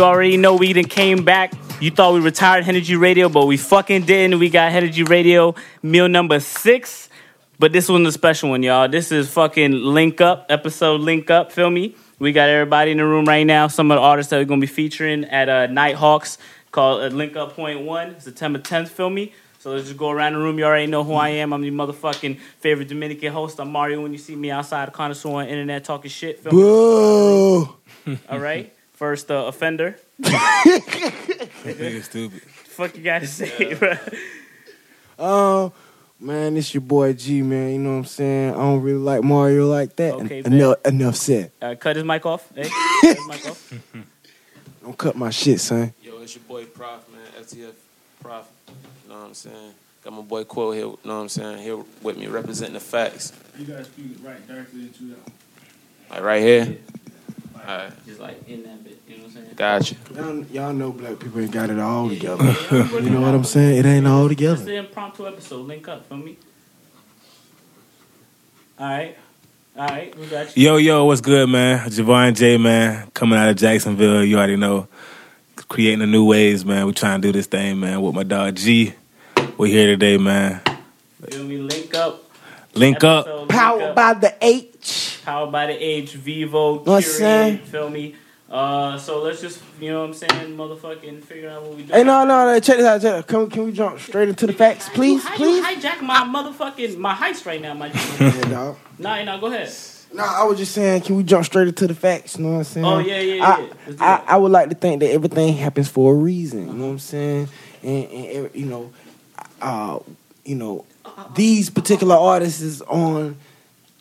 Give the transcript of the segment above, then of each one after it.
you already know we done came back. You thought we retired Energy Radio, but we fucking didn't. We got Energy Radio meal number six. But this one's a special one, y'all. This is fucking Link Up, episode Link Up, feel me? We got everybody in the room right now. Some of the artists that we're gonna be featuring at uh, Nighthawks called uh, Link Up Point One, September 10th, feel me? So let's just go around the room. You already know who I am. I'm your motherfucking favorite Dominican host. I'm Mario when you see me outside the connoisseur on internet talking shit. Boo. All right. First uh, offender. Nigga stupid. Fuck you gotta say, bro. Um, man, it's your boy G, man. You know what I'm saying? I don't really like Mario like that. Okay, En- enough, enough said. Uh, cut his mic off. Hey, cut his mic off. Don't cut my shit, son. Yo, it's your boy Prof, man. FTF Prof. You know what I'm saying? Got my boy Quo here, you know what I'm saying? Here with me representing the facts. You gotta speak right directly into that. Like right here. Alright, Just like in that bit. You know what I'm saying? gotcha. Y'all, y'all know black people ain't got it all together. You You know what I'm saying? It ain't all together. It's together. the impromptu episode. Link up, feel me? All right. All right. We got you. Yo, yo, what's good, man? Javon J, man, coming out of Jacksonville. You already know. Creating the new ways, man. We trying to do this thing, man, with my dog G. We're here today, man. Feel me? Link up. Link up. Episode Link Powered Up. by the H. Powered by the H, Vivo, Know what saying? feel me? Uh, so let's just, you know what I'm saying, motherfucking figure out what we do. Hey, no, no, no. Check this out. Check this out. Can, we- can we jump straight into the facts, please? How Please? you hijack my motherfucking, my heist right now, my G? Yeah, dog. nah, nah, go ahead. No, I was just saying, can we jump straight into the facts? You know what I'm saying? Oh, yeah, yeah, I, yeah. Let's I. I would like to think that everything happens for a reason. You know what I'm saying? And, and you know, uh, you know, these particular artists is on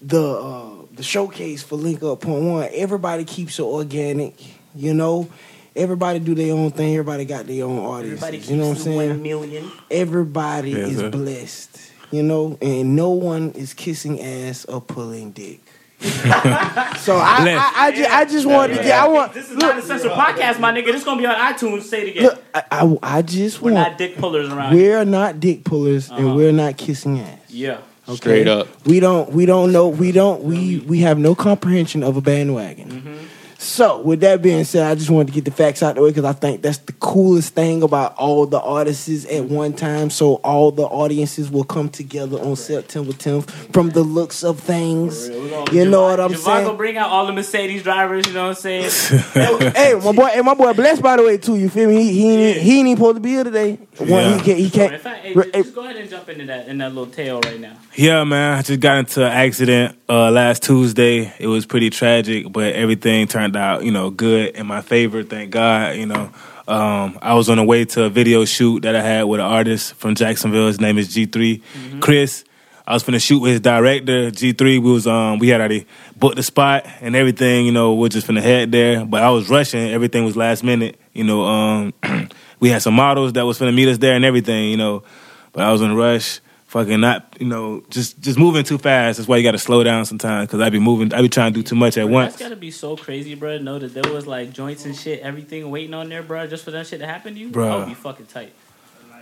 the uh, the showcase for Link Up Point One. Everybody keeps it organic. You know, everybody do their own thing. Everybody got their own audience. You know what I'm saying? one million. Everybody Yes, is sir. blessed. You know, and no one is kissing ass or pulling dick. So I, Blessed. I, I, just, I just wanted to get. I want. This is look, not a censored podcast, my nigga. This is gonna be on iTunes. Say it again. look, I, I, I just We're want. not dick pullers around here. We're not dick pullers, Uh-huh. and we're not kissing ass. Yeah. Okay? Straight up. We don't. We don't know. We don't. We we have no comprehension of a bandwagon. Mm-hmm. So, with that being said, I just wanted to get the facts out the way because I think that's the coolest thing about all the artists at one time. So, all the audiences will come together on September 10th from the looks of things. You know what I'm Javon saying? gonna bring out all the Mercedes drivers. You know what I'm saying? hey, my boy, hey, my boy, blessed by the way too. You feel me? He he ain't, he ain't even supposed to be here today. One, Yeah. he can't. He can't. fact, hey, Re- just, just go ahead and jump into that in that little tail right now. Yeah, man. I just got into an accident uh, last Tuesday. It was pretty tragic, but everything turned out, you know, good in my favor. Thank God. You know, um, I was on the way to a video shoot that I had with an artist from Jacksonville. His name is G3, Chris. I was finna shoot with his director, G3. We was um we had already booked the spot and everything, you know, we're just finna head there. But I was rushing, everything was last minute. You know, um we had some models that was finna meet us there and everything, you know. But I was in a rush, fucking not, you know, just just moving too fast. That's why you got to slow down sometimes because I be moving, I be trying to do too much at That's once. That's gotta be so crazy, bro. to Know that there was like joints and shit, everything waiting on there, bro, just for that shit to happen to you. bro. That would be fucking tight.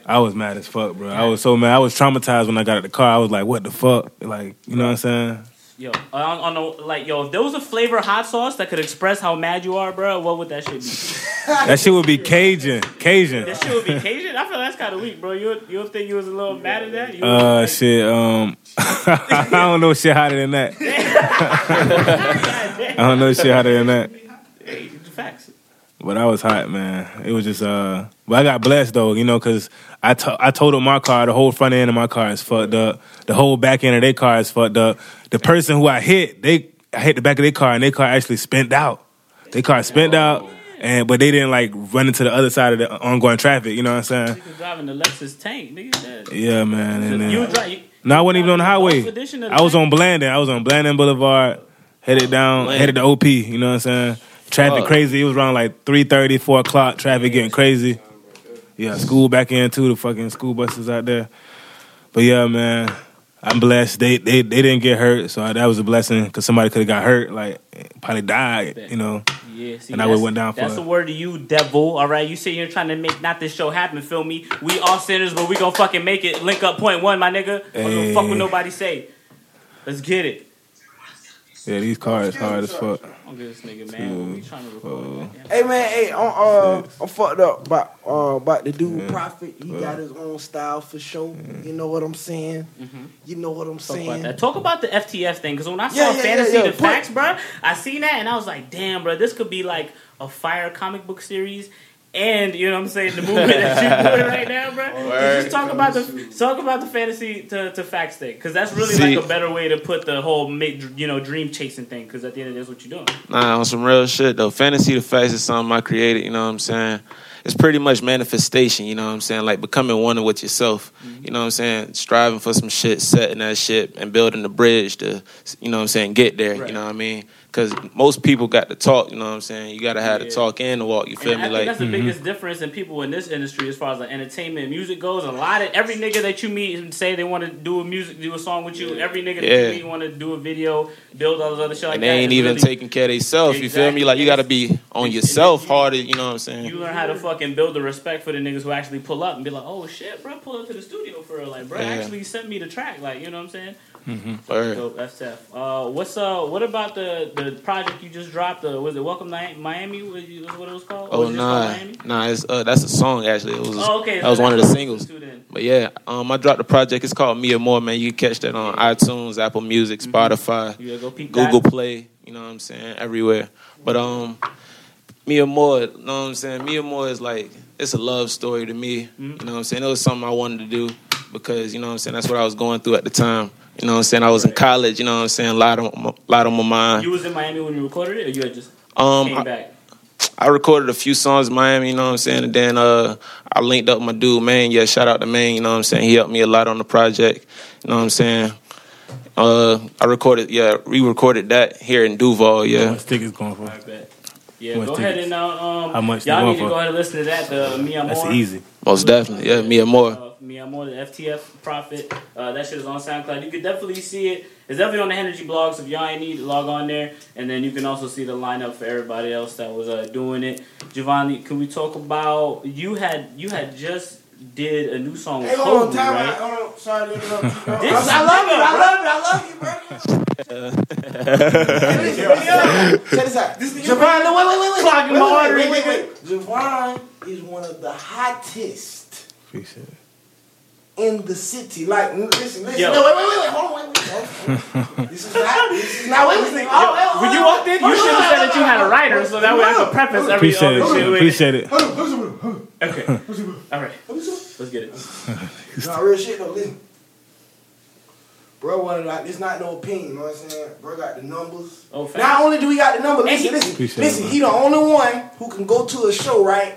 I was mad as fuck, bro. I was so mad. I was traumatized when I got out the car. I was like, what the fuck? Like, you know what I'm saying? Yo, on, on the, like, yo, if there was a flavor hot sauce that could express how mad you are, bro, what would that shit be? That shit would be Cajun, Cajun. That shit would be Cajun. I feel that's kind of weak, bro. You you don't think you was a little mad at that? You Uh, shit. Um, I don't know shit hotter than that. I don't know shit hotter than that. Hey, facts. But I was hot, man. It was just uh. But I got blessed though, you know, because I to- I totaled my car. The whole front end of my car is fucked up. The whole back end of their car is fucked up. The person who I hit, they I hit the back of their car and their car actually spent out. Their car spent out, and but they didn't like run into the other side of the ongoing traffic. You know what I'm saying? Driving the Lexus tank, nigga. Yeah, man. And then, you driving. no, I wasn't even on the highway. Off edition of the I was on Blanding. I was on Blanding Boulevard, headed down, headed to OP. You know what I'm saying? Traffic Fuck. crazy. It was around like 3.30, 4 o'clock. Traffic getting crazy. Yeah, school back in too. The fucking school buses out there. But yeah, man, I'm blessed. They they they didn't get hurt, so that was a blessing because somebody could have got hurt, like probably died. You know. Yeah, see, And I would've went down for That's the word to you, devil. All right, you sitting here trying to make not this show happen. Feel me? We all sinners, but we gonna fucking make it. Link up point one, my nigga. Hey. fuck what nobody say. Let's get it. Yeah, these cars hard as fuck. I'm get this nigga, man. What we trying to record? goddamn? Hey man, hey, I'm, uh, I'm fucked up about uh about the dude Prophet. He got his own style for sure. You know what I'm saying? You know what I'm Talk about saying? that. Talk about the FTF thing, because when I saw Yeah, yeah, Fantasy yeah, yeah. the Put- Facts, bro, I seen that and I was like, damn, bro, this could be like a fire comic book series. And you know what I'm saying, the movement that you're doing right now, bro. Word. Just talk about the talk about the fantasy to, to facts thing, because that's really See- like a better way to put the whole you know dream chasing thing. Because at the end of the day, that's what you're doing. Nah, on some real shit though. Fantasy to facts is something I created, you know what I'm saying? It's pretty much manifestation, you know what I'm saying? Like becoming one with yourself. Mm-hmm. You know what I'm saying? Striving for some shit, setting that shit and building the bridge to you know what I'm saying, get there, Right. you know what I mean? Cause most people got to talk, you know what I'm saying? You gotta have Yeah. to talk and the walk, you feel And me? I think Like that's the mm-hmm. biggest difference in people in this industry as far as like entertainment and music goes. A lot of every nigga that you meet and say they want to do a music, do a song with you. Every nigga that you meet want to do a video, build all this other shit like and that. they ain't It's even really- taking care of themselves, you feel me? Like you gotta be on yourself and- harder, you know what I'm saying? You learn how to fucking build the respect for the niggas who actually pull up and be like, oh shit, bro, pull up to the studio for real. Like, bro, Yeah. actually sent me the track. Like, you know what I'm saying? Word. Dope, FTF. Uh, what's uh, what about the the project you just dropped? Uh, was it Welcome to Miami? Was was what it was called? Oh was it called nah, it's uh, that's a song actually. It was Oh, okay. that was one of the singles. we listened to then. But yeah, um, I dropped the project. It's called Me Mia More, man. You can catch that on iTunes, Apple Music, Spotify, You gotta go peep Google that. Play. You know what I'm saying? Everywhere. But um, Mia More, you know what I'm saying? Me Mia More is like it's a love story to me. You know what I'm saying? It was something I wanted to do because you know what I'm saying. That's what I was going through at the time. You know what I'm saying? I was in college. You know what I'm saying? A lot on my, lot on my mind. You was in Miami when you recorded it, or you had just Um, came I- back? I recorded a few songs in Miami, you know what I'm saying? And then uh, I linked up with my dude, man. Yeah, shout out to man, you know what I'm saying? He helped me a lot on the project, you know what I'm saying? Uh, I recorded, yeah, re recorded that here in Duval, How yeah. much tickets going for? I bet. Yeah, Much go ahead tickets? and uh, um, How much they y'all going need to go ahead and listen to that. The Mia That's Moore. easy. Most definitely, yeah, me and more. Uh, Mia Moore, the FTF Prophet. Uh, that shit is on SoundCloud. You can definitely see it. It's definitely on the Energy blog. So if y'all ain't need, log on there, and then you can also see the lineup for everybody else that was uh, doing it. Giovanni, can we talk about you had you had just did a new song with Hey, hold on, time right? out. Hold on, sorry to interrupt you. bro. This I love you. I love you. I love you, bro. Hey, listen, listen, Check this out. Javon, no, wait, wait, wait, wait. Clogging wait, my wait, wait, wait, wait. Javon is one of the hottest Appreciate it. In the city. Like, listen, listen. Yo. No, wait, wait, wait, wait. Hold on, wait, wait. Hold on. This is not. This is not. Wait, wait, wait. Oh, wait, When you hold on. walked in, you should have said that you had a writer, so that way I could preface every Appreciate it. other shit man. with Appreciate it. Okay, all right, let's get it. No, real shit though. Listen, bro, wanted like it's not no opinion. You know what I'm saying? Bro got the numbers. Oh, facts. Not only do we got the numbers, And he- listen, listen, Appreciate listen. it, He the only one who can go to a show right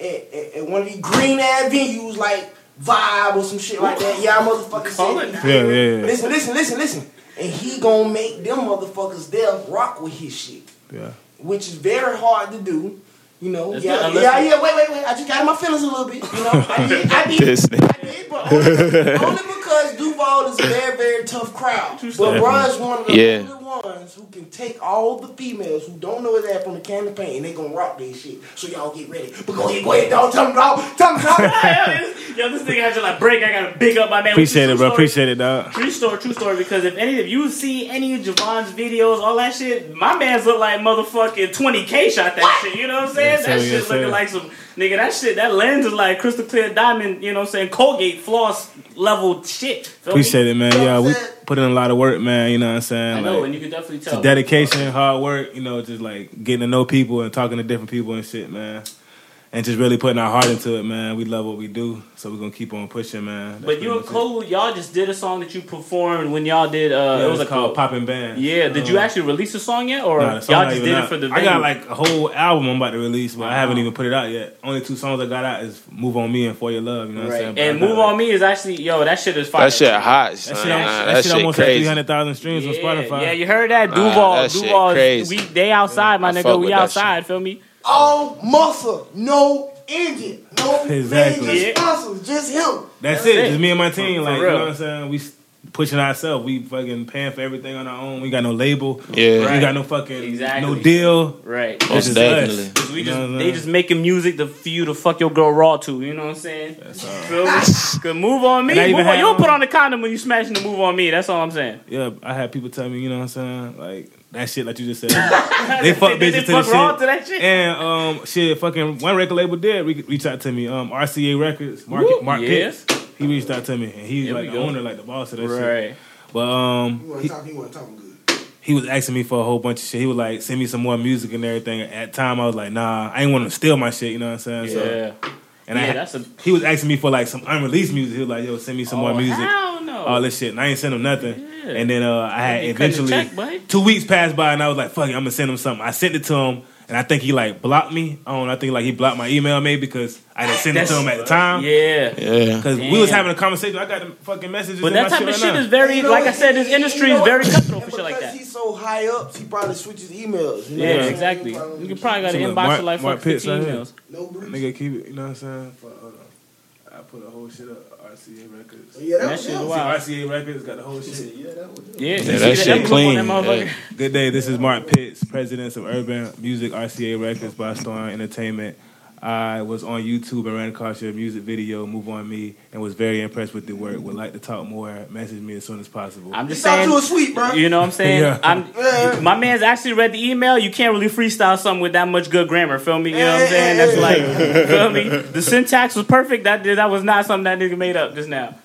at, at, at one of these green ass venues like Vibe or some shit like that. Yeah, motherfuckers. Call said it. it. Yeah, yeah, yeah. Listen, listen, listen, listen. And he gonna make them motherfuckers there rock with his shit, Yeah. which is very hard to do. You know, That's yeah, good, yeah, yeah. Wait, wait, wait. I just got in my feelings a little bit. You know, I did, I did. This nigga. I did, but only, only because Duval is a very, very tough crowd. But story. Bro is one of the Yeah. only ones who can take all the females who don't know his ass from the can of paint and they gonna rock their shit. So y'all get ready. But go ahead, go ahead, dog. Tell them, dog. Tell them, dog. Yo, this nigga had to like break. I gotta big up my man. Appreciate it, bro. Story. Appreciate it, dog. True story, true story. Because if any of you see any of Javon's videos, all that shit, my man's look like motherfucking 20k shot that shit. You know what I'm saying? Yes, that sir, shit yes, looking like some nigga. That shit, that lens is like crystal clear diamond. You know what I'm saying? Colgate floss level shit. Feel Appreciate me? it, man. Yeah, we put in a lot of work, man. You know what I'm saying? I know, Like, and you can definitely tell. it's dedication, hard work. You know, just like getting to know people and talking to different people and shit, man. And just really putting our heart into it, man. We love what we do, so we're gonna keep on pushing, man. That's But you pretty and much it. Cole, y'all just did a song that you performed when y'all did. Uh, Yeah, it was it's like called a, Poppin' Band. Yeah, did you Um, actually release the song yet, or Nah, song y'all just even did it for the? I got like a whole album I'm about to release, but I haven't even put it out yet. Only two songs I got out is "Move on Me" and "For Your Love." You know what I'm saying? But And move like- on me is actually yo that shit is fire. That shit hot, That son. shit, Nah, that, that shit shit almost had 300,000 streams on Spotify. yeah, you heard that Nah, Duval. that shit Duval, crazy. we they outside, my nigga. We outside. Feel me? All muscle, no engine, no Exactly. major Yeah. sponsors, just him. That's, That's it. it. Just me and my team. For like, you know what I'm saying? We pushing ourselves. We fucking paying for everything on our own. We got no label. Yeah. We got no fucking Exactly. no deal. Right. This Most is definitely. us. 'Cause we You just know what they just making music to, for you to fuck your girl raw to. You know what I'm saying? Feel me? Cause move on me. And Move on. You don't put on the condom when you smashing the move on me. That's all I'm saying. Yeah, I had people tell me, you know what I'm saying? Like that shit like you just said. they fuck They- bitches they to fuck the shit. to that shit? And um shit, fucking one record label did re- reach out to me. Um RCA Records, Mark, Woo, Mark yeah. Pitts. He reached out to me and he's There like the go. owner, like the boss of that shit. Right. But um You want he, to talk? You want to talk good? he was asking me for a whole bunch of shit. He was like, send me some more music and everything. At the time I was like, nah, I ain't want to steal my shit, you know what I'm saying? So Yeah. and yeah, I that's a he was asking me for like some unreleased music. He was like, yo, send me some more Oh, music. Hell no. All this shit. And I ain't send him nothing. Yeah. And then uh, I had ain't cutting the eventually check, two weeks passed by and I was like, fuck it, I'm gonna send him something. I sent it to him and I think he like blocked me. I don't know, I think like he blocked my email maybe because I didn't send it to him at the time. Yeah. Yeah. Cause we was having a conversation. I got the fucking messages. But that type shit of right shit now. is very, You know, like I said, this you industry know is very what? cutthroat for shit like because that. He's so high up, he probably switches emails. You know Yeah, what I'm saying? exactly. He probably- You can probably got So an inbox Mark- of like Mark fucking Pitts 15 right here. emails. No Nigga, keep it. You know what I'm saying? For, hold on. I put a whole shit up. RCA Records. Oh, yeah, that, That was shit yeah. wild. RCA Records got the whole shit. Yeah, that was Yeah, Yeah, you that shit that clean. that? Yeah. Good day. This is Mark Pitts, president of Urban Music RCA Records ByStorm Entertainment. I was on YouTube and ran across your music video, Move On Me, and was very impressed with the work. Would like to talk more. Message me as soon as possible. I'm just thought saying. you was sweet, bro. You know what I'm saying? Yeah. I'm, Yeah. my man's actually read the email. You can't really freestyle something with that much good grammar. Feel me? You know what I'm saying? That's like, feel me? The syntax was perfect. That that was not something that nigga made up just now.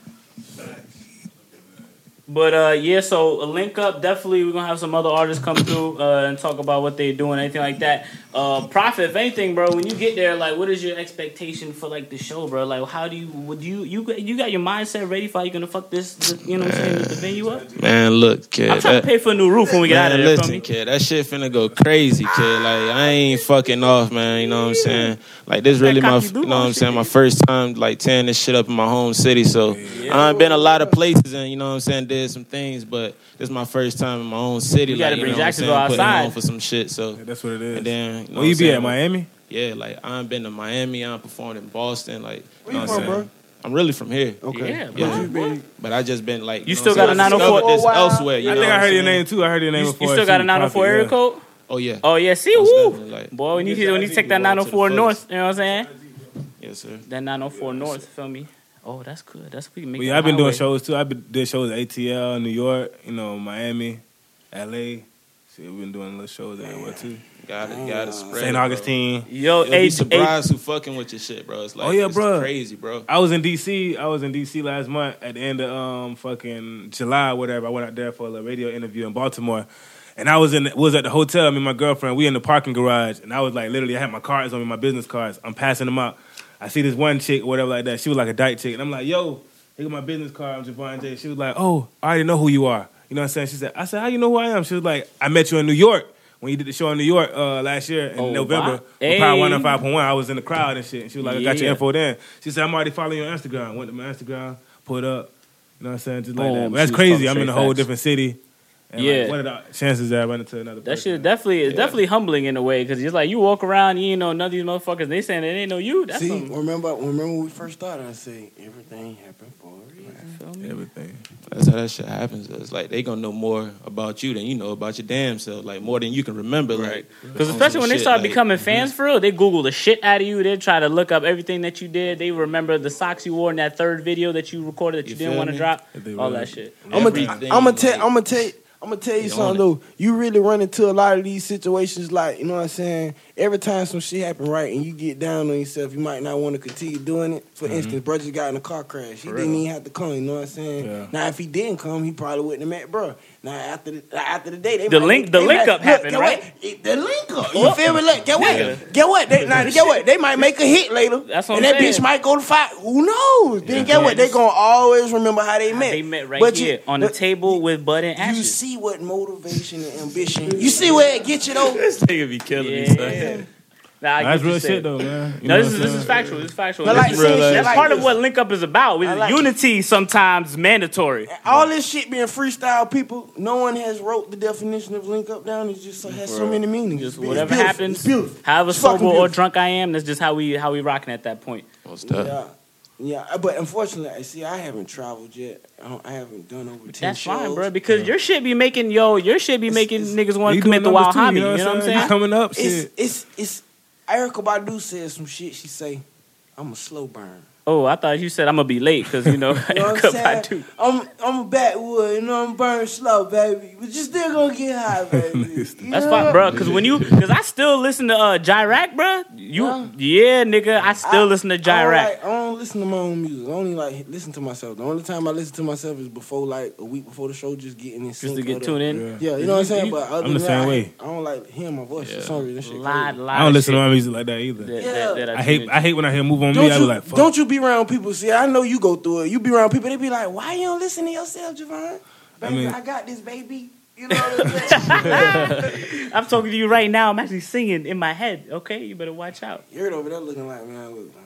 But uh, yeah, so a link up. Definitely, we're gonna have some other artists come through uh, and talk about what they're doing, anything like that. Uh, Prophet, if anything, bro. When you get there, like, what is your expectation for like the show, bro? Like, how do you would you you got- you got your mindset ready for how you gonna fuck this? this you know what I'm saying? The venue up. Man, look, kid. I'm trying that- to pay for a new roof when we get out of Man, there. listen, me? kid, that shit finna go crazy, kid. Like I ain't fucking off, man. You know what I'm saying? Like this really my, you know what I'm saying? My first time like tearing this shit up in my home city. So I've been a lot of places and you know what I'm saying, did some things, but this is my first time in my own city. You gotta like, bring you know what I'm Jacksonville saying, putting outside. on for some shit. So Yeah, that's what it is. and then you know Where what you I'm be saying? at, Miami? Yeah, like I've been to Miami. I performed in Boston. Like Where you know what from, I'm saying? bro? I'm really from here. Okay. Yeah, Yeah. bro. Been- But I just been like You know still got a 904? This Oh, wow. elsewhere. You I know think I I'm heard your name too. I heard your name You, before. you still got a 904 Prophet, area yeah. code? Oh yeah. Oh yeah, see, Most woo. like- Boy, when you Yes, when you take that think we going to the 904 north, you know what I'm saying? Yes, sir. That 904 north, feel me? Oh, that's good. That's we can make. But it yeah, I've been doing shows too. I've been doing shows at ATL, New York, you know, Miami, LA. See, we've been doing little shows everywhere too. Gotta, gotta spread. it, St. bro. Augustine. Yo, You'll be hey, hey, surprised who fucking with your shit, bro. It's like, Oh, yeah, it's bro. crazy, bro. I was in DC. I was in DC last month at the end of um fucking July, whatever. I went out there for a radio interview in Baltimore, and I was in was at the hotel. Me and my girlfriend. We in the parking garage, and I was like literally I had my cards on me, my business cards. I'm passing them out. I see this one chick or whatever like that. She was like a dyke chick, and I'm like, yo, here go my business card. I'm Javon J. She was like, oh, I already know who you are. You know what I'm saying? She said, I said, how you know who I am? She was like, I met you in New York. When you did the show in New York uh, last year in Oh, November, wow. Hey. Power 105.1, I was in the crowd and shit. And she was like, I got your info then. She said, I'm already following you on Instagram. Went to my Instagram, put up. You know what I'm saying? Just like that. But that's crazy. I'm in a whole facts. different city. And Yeah. Like, what are the chances that I run into another that person? shit is definitely it's definitely humbling in a way because it's like you walk around, you ain't know none of these motherfuckers. They saying they didn't know you. That's See, some, remember, remember when we first started? I say everything happened for a reason. feel me? Everything. That's how that shit happens. It's like they gonna know more about you than you know about your damn self. Like more than you can remember. Like Because especially some when they shit, start like, becoming fans mm-hmm. for real, they Google the shit out of you. They try to look up everything that you did. They remember the socks you wore in that third video that you recorded that you, You didn't want to drop. All really- that shit. I'm gonna, Everything, I'm gonna tell, like- I'm gonna tell, I'm gonna tell you something though. You really run into a lot of these situations, like you know what I'm saying. Every time some shit happen right, and you get down on yourself, you might not want to continue doing it. For instance, bro just got in a car crash. He didn't even have to come. You know what I'm saying. Yeah. Now, if he didn't come, he probably wouldn't have met bro. Now after the after the day, they The might- link- the link might- up happened, get right? What? The link up. You oh. feel me? Look, get what? Get what? They, now, get what? They might make a hit later, That's what and I'm that saying. bitch might go to fight. Who knows? Then get what? They gonna always remember how they met. They met right But you- here on the but table with Bud and You see what motivation and ambition. You see where it gets you though. This nigga be killing me. Son. Yeah. Nah, I That's real saying. shit though, man. You No, this what is I'm this is factual. This is factual. But This like is- saying that's like part of what Link Up is about. I like Unity sometimes mandatory. All this shit being freestyle, people. No one has wrote the definition of link up down. It just has so many meanings. Just whatever beautiful. happens, however It's sober or drunk I am, that's just how we how we rocking at that point. Most definitely. Yeah. Yeah, uh, but unfortunately, I see, I haven't traveled yet. I, don't, I haven't done over ten That's shows. fine, bro. Because your shit be making yo, your shit be It's- making it's- niggas want You to commit doing the wild numbers too, hobby. You know, what I'm saying? Coming up, It's shit. it's it's. Erykah Badu said some shit. She say, "I'm a slow burn." Oh, I thought you said I'm gonna be late because you know, You know what Erykah I'm saying? Badu. I'm I'm a backwood, you know I'm burning slow, baby. But you still gonna get high, baby. That's know? fine, bro. Because when you, because I still listen to uh, Gyrac, bro. You, Yeah. yeah, nigga, I still I- listen to I don't, Gyrac. like, I don't listen to my own music. I only like listen to myself. The only time I listen to myself is before like a week before the show, just getting in Just to get tuned in. Yeah. Yeah, you know what I'm saying. But other I'm the than same that, I- way. I don't like hearing my voice for some reason. That shit Lot, lot I don't of listen to my music like that either. that- Yeah. that- that I tune hate into. I hate when I hear "Move on Don't Me." I be like, Fuck. don't you be around people? See, I know you go through it. You be around people, they be like, "Why you don't listen to yourself, Javon?" Baby, I, mean- got this, baby. You know what I'm saying? I'm talking to you right now. I'm actually singing in my head. Okay, you better watch out. You're over there looking like man. Look, man.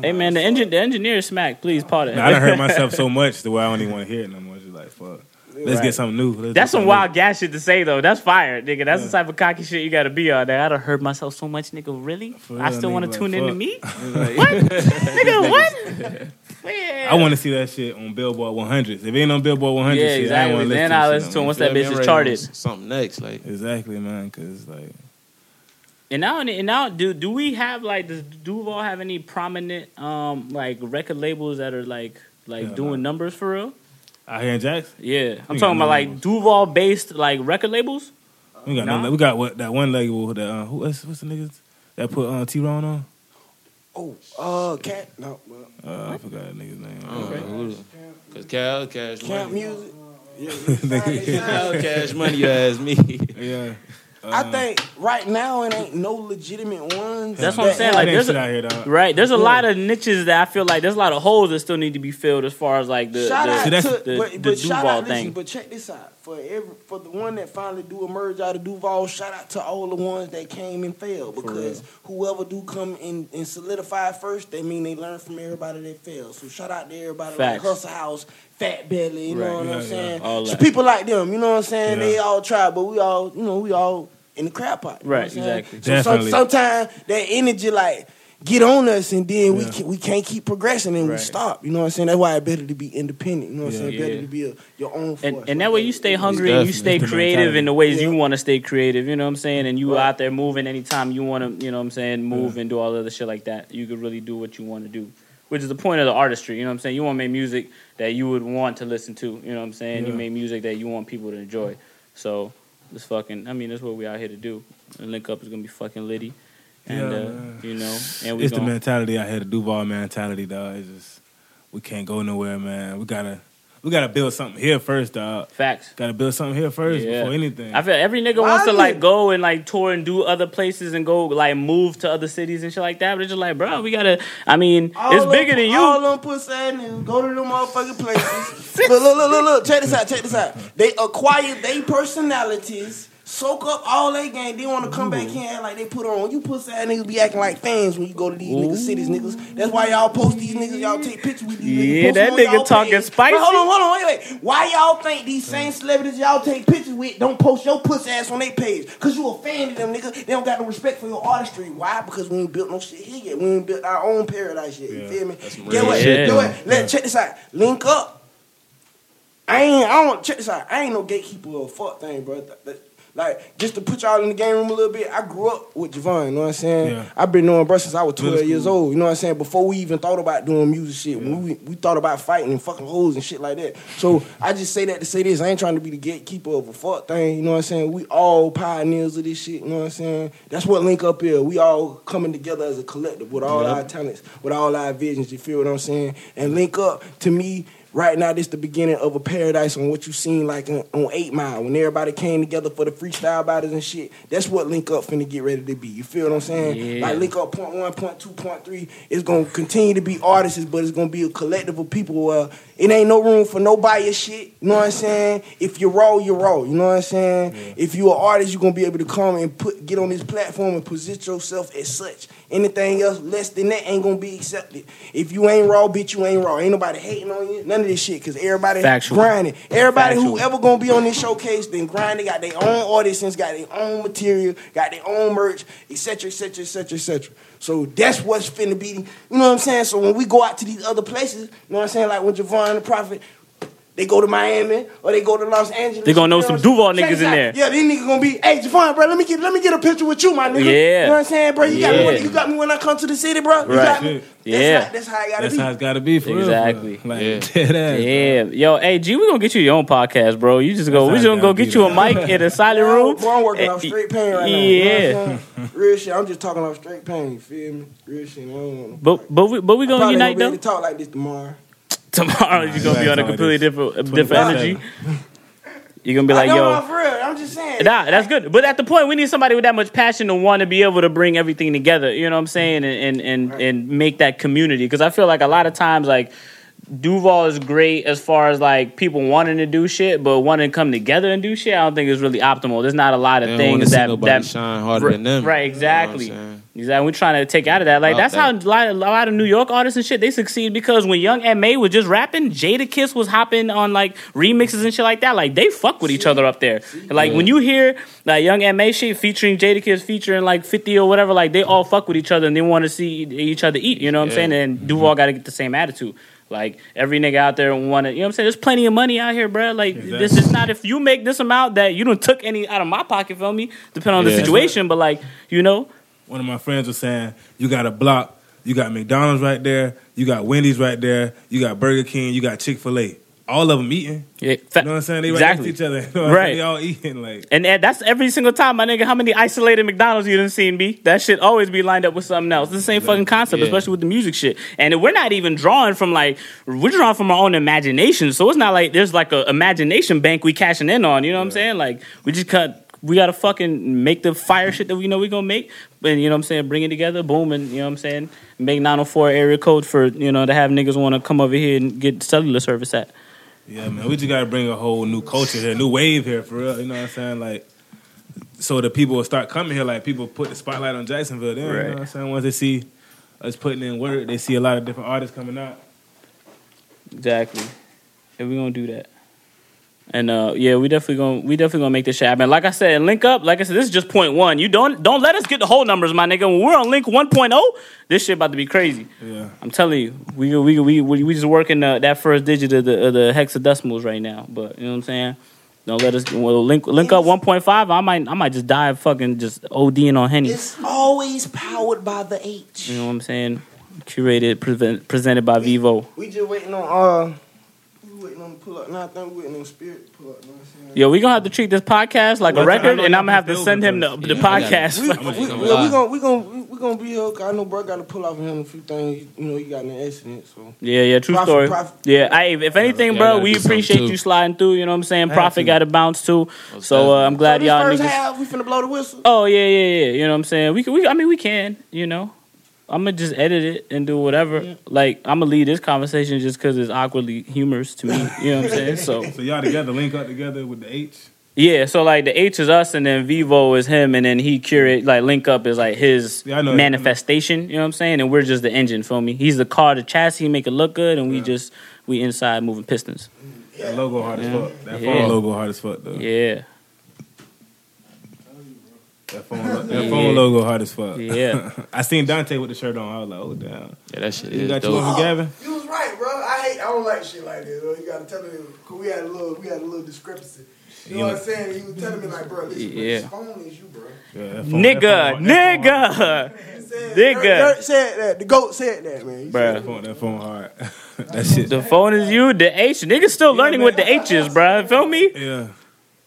Hey man, the engine, the engineer is smack. Please pardon. Nah, I done heard myself so much the way I don't even want to hear it no more. It's just like, fuck. Let's Right. get something new. Let's That's some something wild gas shit to say though. That's fire, nigga. That's the type of cocky shit you gotta be on there. I done hurt myself so much, nigga. Really? For I still want to nigga, tune like, into fuck. me, what? nigga? What? I want to see that shit on Billboard 100. If it ain't on Billboard 100, Yeah, shit, I exactly. want Then listen I'll listen to no him once that bitch is charted. Something next, like Exactly, man. Cause like, And now, and now, do do we have like does Duval have any prominent um like record labels that are like like Yeah, doing like- numbers for real? out here in Jackson, Yeah, I'm talking about like labels. Duval based like record labels. we got Nah. no, we got what that one label that uh, who what's, what's the niggas that put uh, T Ron on? Oh, uh, cat. No, well, Uh, I forgot that nigga's name. I don't know who. Cause Cal Cash camp Money, music. Yeah, yeah. Cal Cash Money, you ask me. yeah, I think right now it ain't no legitimate ones. That's what I'm saying, like, like there's a- here. Right, there's a lot of niches that I feel like there's a lot of holes that still need to be filled as far as like the, shout the out See, that's- to, the- but, the but shout Duval out, listen, thing. but check this out. For every for the one that finally do emerge out of Duval, shout out to all the ones that came and failed because whoever do come in and solidify first, they mean they learn from everybody that failed. So shout out to everybody Facts. like Hustle House, Fat Belly, you know what yeah, I'm yeah. saying? All So that. people like them, you know what I'm saying? Yeah. They all try, but we all, you know, we all in the crap pot. Right, what I'm exactly. So some, sometimes that energy like get on us and then we can, we can't keep progressing and we stop. You know what I'm saying? That's why it's better to be independent. You know what I'm Yeah. saying? Better to be a, your own force. and, and that way you stay hungry and you stay creative mentality. in the ways Yeah. you want to stay creative. You know what I'm saying? And you Right. out there moving anytime you want to. You know what I'm saying? Move and do all other shit like that. You could really do what you want to do, which is the point of the artistry. You know what I'm saying? You want to make music that you would want to listen to. You know what I'm saying? You make music that you want people to enjoy. So let's fucking. I mean, that's what we out here to do. And link up is gonna be fucking litty. And Yeah, uh, you know, and we It's the gonna, mentality out here, the Duval mentality, dog. It's just we can't go nowhere, man. We gotta we gotta build something here first, dog. facts. Gotta build something here first Yeah. before anything. I feel every nigga Why wants to like go and like tour and do other places and go like move to other cities and shit like that. But it's just like, bro, we gotta. I mean, All it's them- bigger than All you. them pussy ass niggas go to them motherfucking places. look, look, look, look, look. Check this out. Check this out. They acquire their personalities. Soak up all they game. They want to come back here and act like they put on. You pussy ass niggas be acting like fans when you go to these niggas cities, niggas. That's why y'all post these niggas. Y'all take pictures with these Yeah, niggas. that nigga talking page. spicy. But hold on, hold on, wait, wait. Why y'all think these same mm. celebrities y'all take pictures with don't post your pussy ass on their page? Cause you a fan of them, nigga. They don't got no respect for your artistry. Why? Because we ain't built no shit here yet. We ain't built our own paradise yet. You feel me? Get what? shit, Get what? Let check this out. Link up. I ain't. I don't check this out. I ain't no gatekeeper or fuck thing, bro. Like just to put y'all in the game room a little bit. I grew up with Javon. You know what I'm saying? Yeah. I've been knowing bro since I was 12 Middle years school. old. You know what I'm saying? Before we even thought about doing music shit, when we we thought about fighting and fucking hoes and shit like that. So I just say that to say this. I ain't trying to be the gatekeeper of a fuck thing. You know what I'm saying? We all pioneers of this shit. You know what I'm saying? That's what Link Up is. We all coming together as a collective with all Yep. our talents, with all our visions. You feel what I'm saying? And Link Up to me. Right now, this the beginning of a paradise on what you seen like on, on Eight Mile when everybody came together for the freestyle battles and shit. That's what Link Up finna get ready to be. You feel what I'm saying? Yeah. Like Link Up point one, point two, point three. It's gonna continue to be artists, but it's gonna be a collective of people. Uh, it ain't no room for no bias shit. You know what I'm saying? If you're raw, you're raw. You know what I'm saying? If you're an artist, you're gonna be able to come and put get on this platform and position yourself as such. Anything else less than that ain't gonna be accepted. If you ain't raw, bitch, you ain't raw. Ain't nobody hating on you. None of this shit, cause everybody Factual. grinding. Everybody Factual. who ever gonna be on this showcase, then grinding, got their own audiences, got their own material, got their own merch, etc., etc., etc., etc. So that's what's finna be. You know what I'm saying? So when we go out to these other places, you know what I'm saying? Like when Javon the Prophet, they go to Miami or they go to Los Angeles. They gonna know you some Duval saying? niggas in there. Yeah, these niggas gonna be, hey Javon, bro, let me get let me get a picture with you, my nigga. Yeah. You know what I'm saying, bro? You got me when, you got me when I come to the city, bro. You Right. got me. That's Yeah. how, that's how I gotta That's be. how it's got to be for Exactly. real. Like, Yeah. ass. Yeah, yo, hey G, we gonna get you your own podcast, bro. You just go, That's we just gonna go get you a mic in a silent room. bro, I'm working Eh, off straight pain right now. Yeah. You know I'm? Real shit. I'm just talking off straight pain. You feel me? Real shit. I don't want no But but we but we gonna unite gonna be able though. to talk like this tomorrow. Tomorrow you're gonna be on a completely different different energy. You're gonna be I like, know yo, I'm for real. I'm just saying. Nah, that's good. But at the point, we need somebody with that much passion to want to be able to bring everything together. You know what I'm saying, and and and, and make that community. Because I feel like a lot of times, like Duval is great as far as like people wanting to do shit, but wanting to come together and do shit. I don't think it's really optimal. There's not a lot of They don't wanna things see that nobody that shine harder Right- than them. right, You know exactly. what I'm? Exactly. We're trying to take out of that. Like About that's how a lot, of, a lot of New York artists and shit they succeed because when Young M.A. was just rapping, Jadakiss was hopping on like remixes and shit like that. Like they fuck with each other up there. Like when you hear like Young M.A. shit featuring Jadakiss featuring like 50 or whatever, like they all fuck with each other and they want to see each other eat. You know what I'm saying? And Duval mm-hmm. got to get the same attitude. Like every nigga out there want to, you know what I'm saying? There's plenty of money out here, bro. Like this is not if you make this amount that you don't took any out of my pocket, feel me? Depending on the situation, but like you know, One of my friends was saying, you got a block, you got McDonald's right there, you got Wendy's right there, you got Burger King, you got Chick fil A. All of them eating. yeah, You know what I'm saying? They exactly. right next to each other. You know what Right. saying? They all eating. Like, And, and that's every single time, my nigga. How many isolated McDonald's you done seen, B? That shit always be lined up with something else. It's the same fucking concept, Yeah. especially with the music shit. And we're not even drawing from like we're drawing from our own imagination. So it's not like there's like a imagination bank we cashing in on. You know what I'm saying? Like we just cut. We gotta fucking make the fire shit that we know we gonna make, and you know what I'm saying, bring it together, boom, and you know what I'm saying, make 904 area code for you know to have niggas want to come over here and get cellular service at. Yeah, man, we just got to bring a whole new culture here, new wave here for real. You know what I'm saying? Like, so the people will start coming here. Like, people put the spotlight on Jacksonville. Then, you know what I'm saying? Once they see us putting in work, they see a lot of different artists coming out. Exactly. And we're gonna do that. And uh, yeah, we definitely gonna we definitely gonna make this shit happen. Like I said, link up. Like I said, this is just point one. You don't don't let us get the whole numbers, my nigga. When we're on link 1.0, this shit about to be crazy. Yeah. I'm telling you, we we we we, we just working uh, that first digit of the of the hexadecimals right now. But you know what I'm saying? Don't let us well, link link up 1.5. I might I might just die fucking just ODing on henny. It's always powered by the H. You know what I'm saying? Curated, present, presented by Vivo. We just waiting on uh, we waiting on pull up. Nah, I think we waiting on Spirit to pull up. You know what I'm saying? Yo, we gonna have to treat this podcast like a Well, I record, know and y'all I'm gonna have to can send him the, film the. Yeah, I got podcast. We, I'm we, we, gonna yeah, we gonna we gonna we gonna be here. 'cause I know bro got to pull off of him a few things. You know, he got in an accident, so Yeah, yeah, true Prophet, story. Prophet. Yeah, I, if anything, Yeah, bro, gotta we do something appreciate too. you sliding through. You know what I'm saying? Prophet got to bounce too. So uh, I'm glad so this y'all first niggas. half we finna blow the whistle. Oh yeah, yeah, yeah. You know what I'm saying? We can, we, I mean, we can. You know, I'm gonna just edit it and do whatever. Like I'm gonna lead this conversation just because it's awkwardly humorous to me. You know what I'm saying? So So y'all together, link up together with the H. yeah, so like the H is us, and then Vivo is him, and then he curate like Link Up is like his Yeah, know. manifestation. You know what I'm saying? And we're just the engine. Feel me? He's the car, the chassis, make it look good, and we Yeah. just we inside moving pistons. That logo hard as fuck. That Yeah. logo hard as fuck though. Yeah, That phone, lo- that Yeah. phone logo hard as fuck. Yeah. I seen Dante with the shirt on. I was like, oh damn. Yeah, that shit You is got you dope. one for Gavin? You was right, bro. I hate. I don't like shit like this. Bro. You gotta tell me. Cause we had a little. We had a little discrepancy. You know what I'm saying? He was telling me like, bro, listen, Yeah. this phone is you, bro. Yeah, that phone- nigga, that phone- that phone hard. nigga. Said, Nigga. Dirt- Dirt said that. The goat said that, man. He Bruh. said That phone, that phone hard. that shit. The phone is you. The H. Niggas still learning man. what the H is, bro. Feel me? Yeah.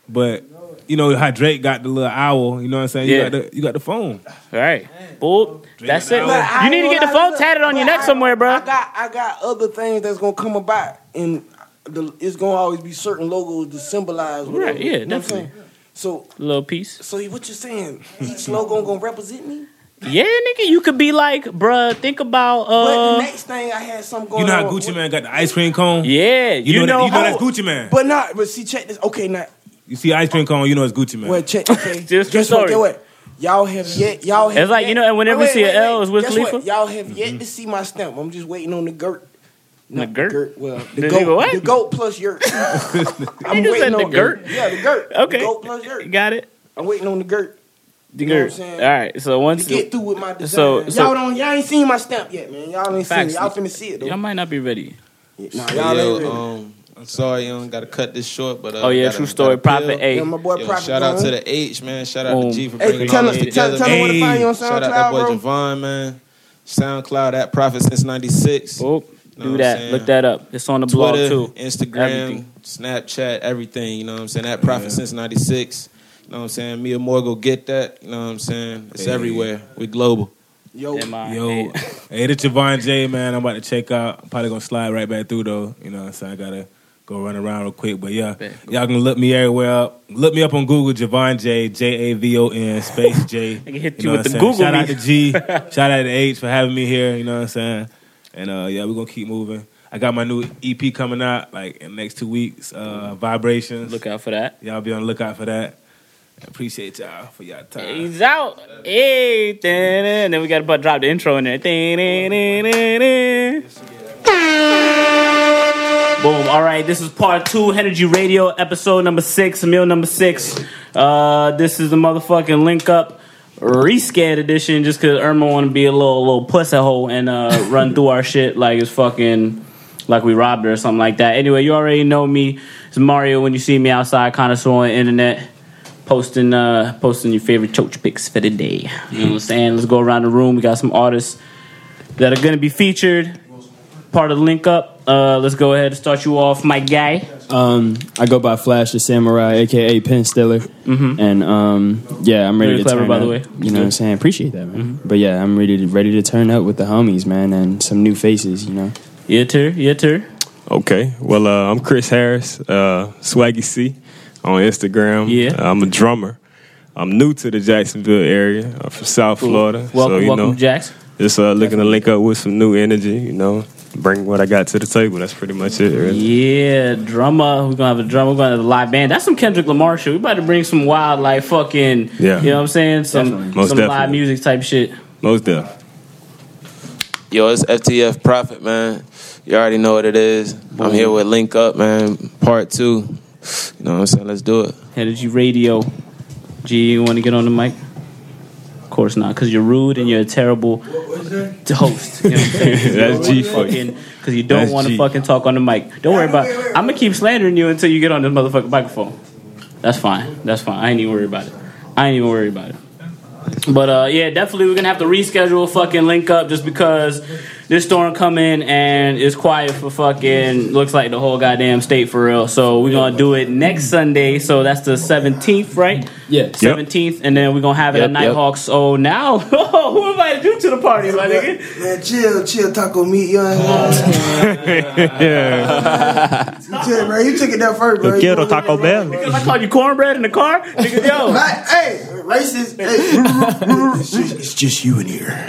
But you know how Drake got the little owl, you know what I'm saying? You Yeah. got the you got the phone. All right. Boop. That's it. But But I You need to ain't get the gonna phone lie, tatted on your but neck I- somewhere, bro. I got I got other things that's gonna come about, and the, it's gonna always be certain logos to symbolize. Whatever, Right, yeah, you know what I'm definitely. saying? So, Little piece. so what you saying? Each logo gonna represent me? Yeah, nigga. You could be like, bruh, think about But the uh next thing I had something going You know on. how Gucci with- Man got the ice cream cone? Yeah, You, you, know, know, that, you know how- that's Gucci Mane. But not. But see, check this. Okay, now. You see ice cream cone, you know it's Gucci Mane. Well, check. Okay. Just guess true what? story. Guess what? Y'all have yet. Y'all have. It's like, yet- you know, and whenever Wait, you see wait, an L, wait. it's Wiz Guess what? Khalifa? Y'all have yet to see my stamp. I'm just waiting on the girt. Not The girt? Well, the, The goat. what? The goat plus yurt. I'm Nigga said the girt? Yeah, the girt. Okay. The goat plus yurt. You got it. I'm waiting on the girt. You know what I'm saying? All right. So To once get through with my design. So- so- y'all don't y'all ain't seen my stamp yet, man. Y'all ain't Facts. seen it. Y'all finna see it though. y'all might not be ready. Nah, y'all ain't ready. um, I'm sorry, young. Got to cut this short, but uh, Oh yeah, gotta- true story. gotta Prophet. A. Yeah, my boy Yo, Prophet shout out to the H man. Shout out Boom. to G for Hey, bringing tell all us, this tell, together. tell them where to find you on Shout out that boy SoundCloud, bro. Javon, man. SoundCloud at Prophet since '96. Oh, Know do that. Look that up. It's on the blog Twitter, too. Instagram, Everything. Snapchat, everything. You know what I'm saying? At Prophet since '96. You know what I'm saying? Mia Moore go get that. You know what I'm saying? It's Hey. everywhere. We global. Yo, I- Yo, hey. hey, this Javon J, man. I'm about to check out. I'm probably gonna slide right back through though. You know, so I gotta go run around real quick. But yeah, Bet. y'all can look me everywhere up. Look me up on Google, Javon J, J A V O N space J. I can hit you know with the saying? Google Shout me. out to G. Shout out to H for having me here. You know what I'm saying? And uh, yeah, we're gonna keep moving. I got my new EP coming out like in the next two weeks. Uh, Vibrations. Look out for that. Y'all be on the lookout for that. I appreciate y'all for y'all time. He's out. Hey, dun-dun. and then we got to drop the intro in there. Boom. All right, this is part two, Energy Radio, episode number six, meal number six. Uh, this is the motherfucking link up rescared edition, just because Irma want to be a little little pussy hole and uh, run through our shit like it's fucking like we robbed her or something like that. Anyway, you already know me. It's Mario when you see me outside, connoisseur on the internet posting uh posting your favorite choach picks for the day. You know what I'm saying? Let's go around the room. We got some artists that are gonna be featured. Part of the link up. Uh let's go ahead and start you off, my guy. Um, I go by Flash the Samurai, aka Pen Stiller, and um, yeah, I'm ready Very to clever, turn by up. the way. You know what I'm saying? Appreciate that, man. But yeah, I'm ready to ready to turn up with the homies, man, and some new faces. You know. Your turn, your turn. Okay. Well, uh, I'm Chris Harris, uh, Swaggy C on Instagram. Yeah. Uh, I'm a drummer. I'm new to the Jacksonville area. I'm from South Florida. Welcome, so, you welcome, know, Jax. just uh, looking to link up with some new energy, you know, bring what I got to the table. That's pretty much it, really. Yeah, drummer. We're gonna have a drummer. We're gonna have a live band. That's some Kendrick Lamar shit. We about to bring some wild, like fucking. Yeah. You know what I'm saying? Some Definitely. Most some live music type shit. Most definitely. Yo, it's FTF Prophet, man. You already know what it is. I'm here with Link Up, man. Part two. You know what I'm saying? Let's do it. Energy Radio. G, you want to get on the mic? Of course not, because you're rude and you're a terrible to host. You know what I'm saying? That's G fucking because you don't That's want to G. fucking talk on the mic. Don't worry about. it. I'm gonna keep slandering you until you get on this motherfucking microphone. That's fine. That's fine. I ain't even worried about it. I ain't even worried about it. But uh, yeah, definitely we're gonna have to reschedule fucking link up just because this storm come in and it's quiet for fucking looks like the whole goddamn state for real. So we're gonna do it next Sunday. So that's the seventeenth, right? Yeah. Seventeenth, and then we're gonna have it Yep, at Nighthawks. So now, who invited you to the party, my nigga? Man, chill, chill, taco meat. You know what I'm saying? You chill, bro. You took it there first, bro. Yo You quiero know Taco Bell. Because I called you cornbread in the car, nigga. Yo, Like, hey, racist. Hey. it's just you in here.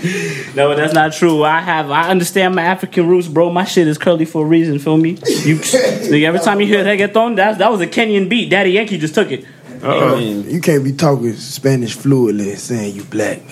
no, that's not true. I have, I understand my African roots, bro. My shit is curly for a reason. Feel me? You, nigga, every time you hear that get thrown, that that was a Kenyan beat. Daddy Yankee just took it. You can't be talking Spanish fluently saying you black.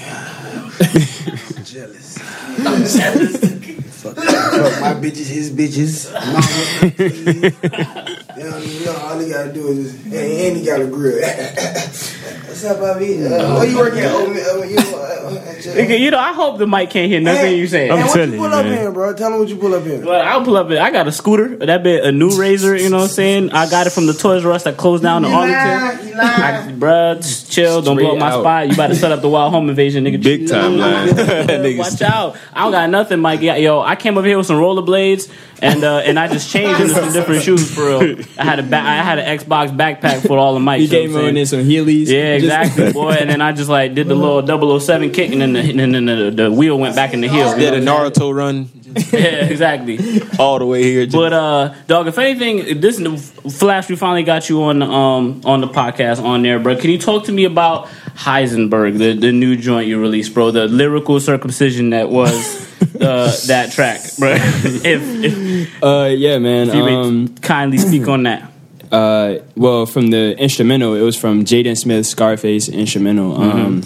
jealous. I'm jealous. Fuck, fuck my bitches, his bitches. Mama, please. You, know, you know, all he gotta do is just, and, and he got a grill. What's up, Bobby? Uh, where you working at? Oh, man, uh, you know, uh, uh, you know, I hope the mic can't hear nothing you saying. I'm Hey, what telling you you, pull up man. in, bro? Tell him what you pull up in. Well, I'll pull up it. I got a scooter. That bit a new razor. You know what I'm saying? I got it from the Toys R Us that closed down in You Arlington. lying, you lying. I, bruh, just chill. Don't blow up my out. spot. You about to set up the wild home invasion, nigga. Big time line. Chill. Watch out. I don't got nothing, Mike. Yo, I came up here with some rollerblades and uh, and I just changed into some different shoes for real. I had a ba- I had an Xbox backpack for all the mics. He you know came what I'm on saying? in some Heelys. Yeah, exactly, boy. And then I just like did the little 007 kick, and then the, and then the, the wheel went back in the heel. Did a Naruto run Yeah, exactly. all the way here. But uh, dog, if anything, this is the Flash, we finally got you on the um on the podcast on there, bro. Can you talk to me about Heisenberg, the the new joint you released, bro? The lyrical circumcision that was uh, that track, bro. if if, Uh, yeah, man. if you may Um, kindly speak on that. uh, well, from the instrumental, it was from Jaden Smith's Scarface instrumental. Um,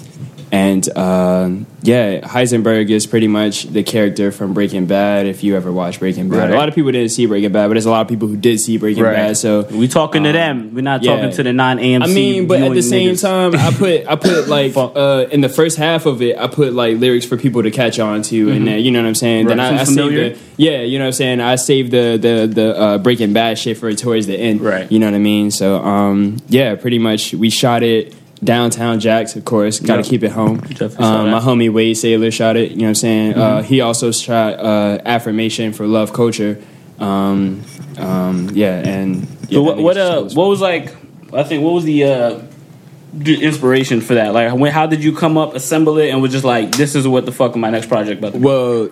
And uh, yeah, Heisenberg is pretty much the character from Breaking Bad. If you ever watched Breaking Bad, Right. a lot of people didn't see Breaking Bad, but there's a lot of people who did see Breaking Right. Bad. So We talking to um, them. We're not yeah. talking to the non AMC. I mean, but at the same niggas. time, I put I put like uh, in the first half of it, I put like lyrics for people to catch on to, and then you know what I'm saying. Then Mm-hmm. I, I some saved the yeah, you know what I'm saying. I saved the the the uh, Breaking Bad shit for towards the end, Right. You know what I mean. So um, yeah, pretty much we shot it. Downtown Jacks, of course, got to keep it home. Um, my. Mm-hmm. homie Wade Sailor shot it. You know what I'm saying? Uh, he also shot uh, Affirmation for Love Culture. Um, um, yeah, and yeah, But what what uh was- what was like? I think what was the uh the inspiration for that? Like, when, how did you come up, assemble it, and was just like, this is what the fuck my next project about to be? Well,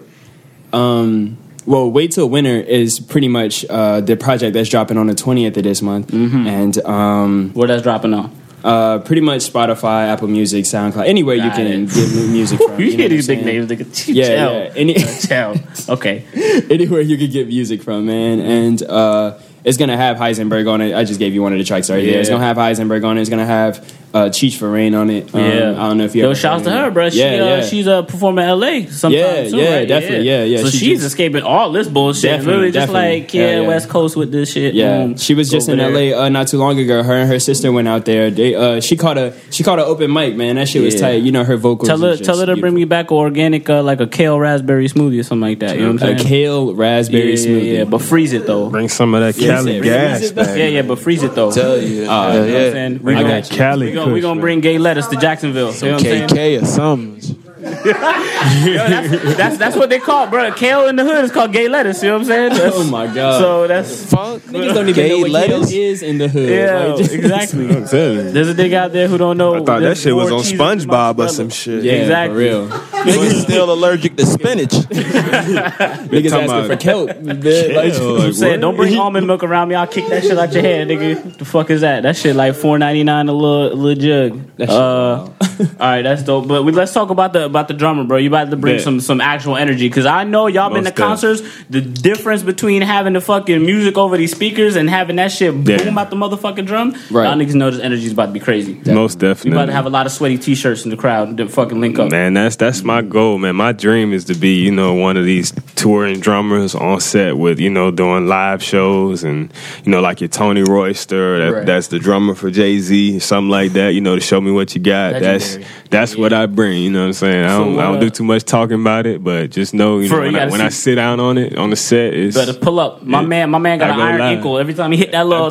um, well, wait till winter is pretty much uh, the project that's dropping on the twentieth of this month, Mm-hmm. and um, Where that's dropping on? Uh, pretty much Spotify, Apple Music, SoundCloud, anywhere you can it. get music from. You, you know hear these big names, nigga. Yeah, Chill. yeah. Any, Chill. Okay. anywhere you could get music from, man, and uh, it's gonna have Heisenberg on it. I just gave you one of the tracks right there. It's gonna have Heisenberg on it. It's gonna have uh, Cheech Forain on it. Um, Yeah. I don't know if you. Yo, ever shouts to her, bro. She, yeah, uh, yeah. she's uh, performing in LA sometime Yeah, soon, yeah, right? definitely, yeah, yeah. So She she's just- escaping all this bullshit. Definitely, Literally just definitely. like, yeah, Yeah, yeah. West Coast with this shit. Yeah, boom, she was just over in there. LA uh, not too long ago. Her and her sister went out there. They uh, she caught a she caught an open mic, man. That shit was Yeah. tight. You know her vocals. Tell her, was tell her to bring me back an organic, uh, like a kale raspberry smoothie or something like that. You know what I'm a saying? kale raspberry yeah, smoothie. Yeah, yeah, but freeze it though. Bring some of that Yeah, Cali gas it. Yeah, yeah, but freeze it though. Tell you. Uh, You yeah, know what I'm yeah. saying? I got you. Cali we gonna, we gonna bring gay lettuce to Jacksonville. You know what I'm saying? KK or something. Yo, that's, that's that's what they call, it, bro. Kale in the hood is called gay lettuce. You know what I'm saying? That's- Oh my god. So that's Fuck. Niggas don't even Gay know what lettuce? kale is in the hood. yeah, Like, just- exactly. I'm. There's a nigga out there who don't know. I thought that shit was on SpongeBob or some shit. Yeah, Exactly. for real. Niggas still allergic to spinach. Niggas talking asking for about kelp. man. Like, I'm saying, don't bring almond milk around me. I'll kick that shit out your head, nigga. The fuck is that? That shit like four ninety nine a little, a little jug. That shit Uh, all right, that's dope. But we, let's talk about the about the drummer, bro. You about to bring Bet. some some actual energy because I know y'all been to Most def. concerts. The difference between having the fucking music over these speakers and having that shit Yeah. boom out the motherfucking drum. Right. Y'all niggas know this energy is about to be crazy. Most We definitely. about to have a lot of sweaty t-shirts in the crowd to fucking link up. Man, that's that's my goal, man. My dream is to be, you know, one of these touring drummers on set with, you know, doing live shows and, you know, like your Tony Royster, that, Right. that's the drummer for Jay Z, something like that. You know, to show me what you got. That's Legendary. that's what I bring. You know what I'm saying? I don't I don't uh, do too much talking about it, but just know, you know, real, when, you I, when I sit down on it on the set, it's Better pull up. My Yeah. man, my man got an iron live. ankle. Every time he hit that little.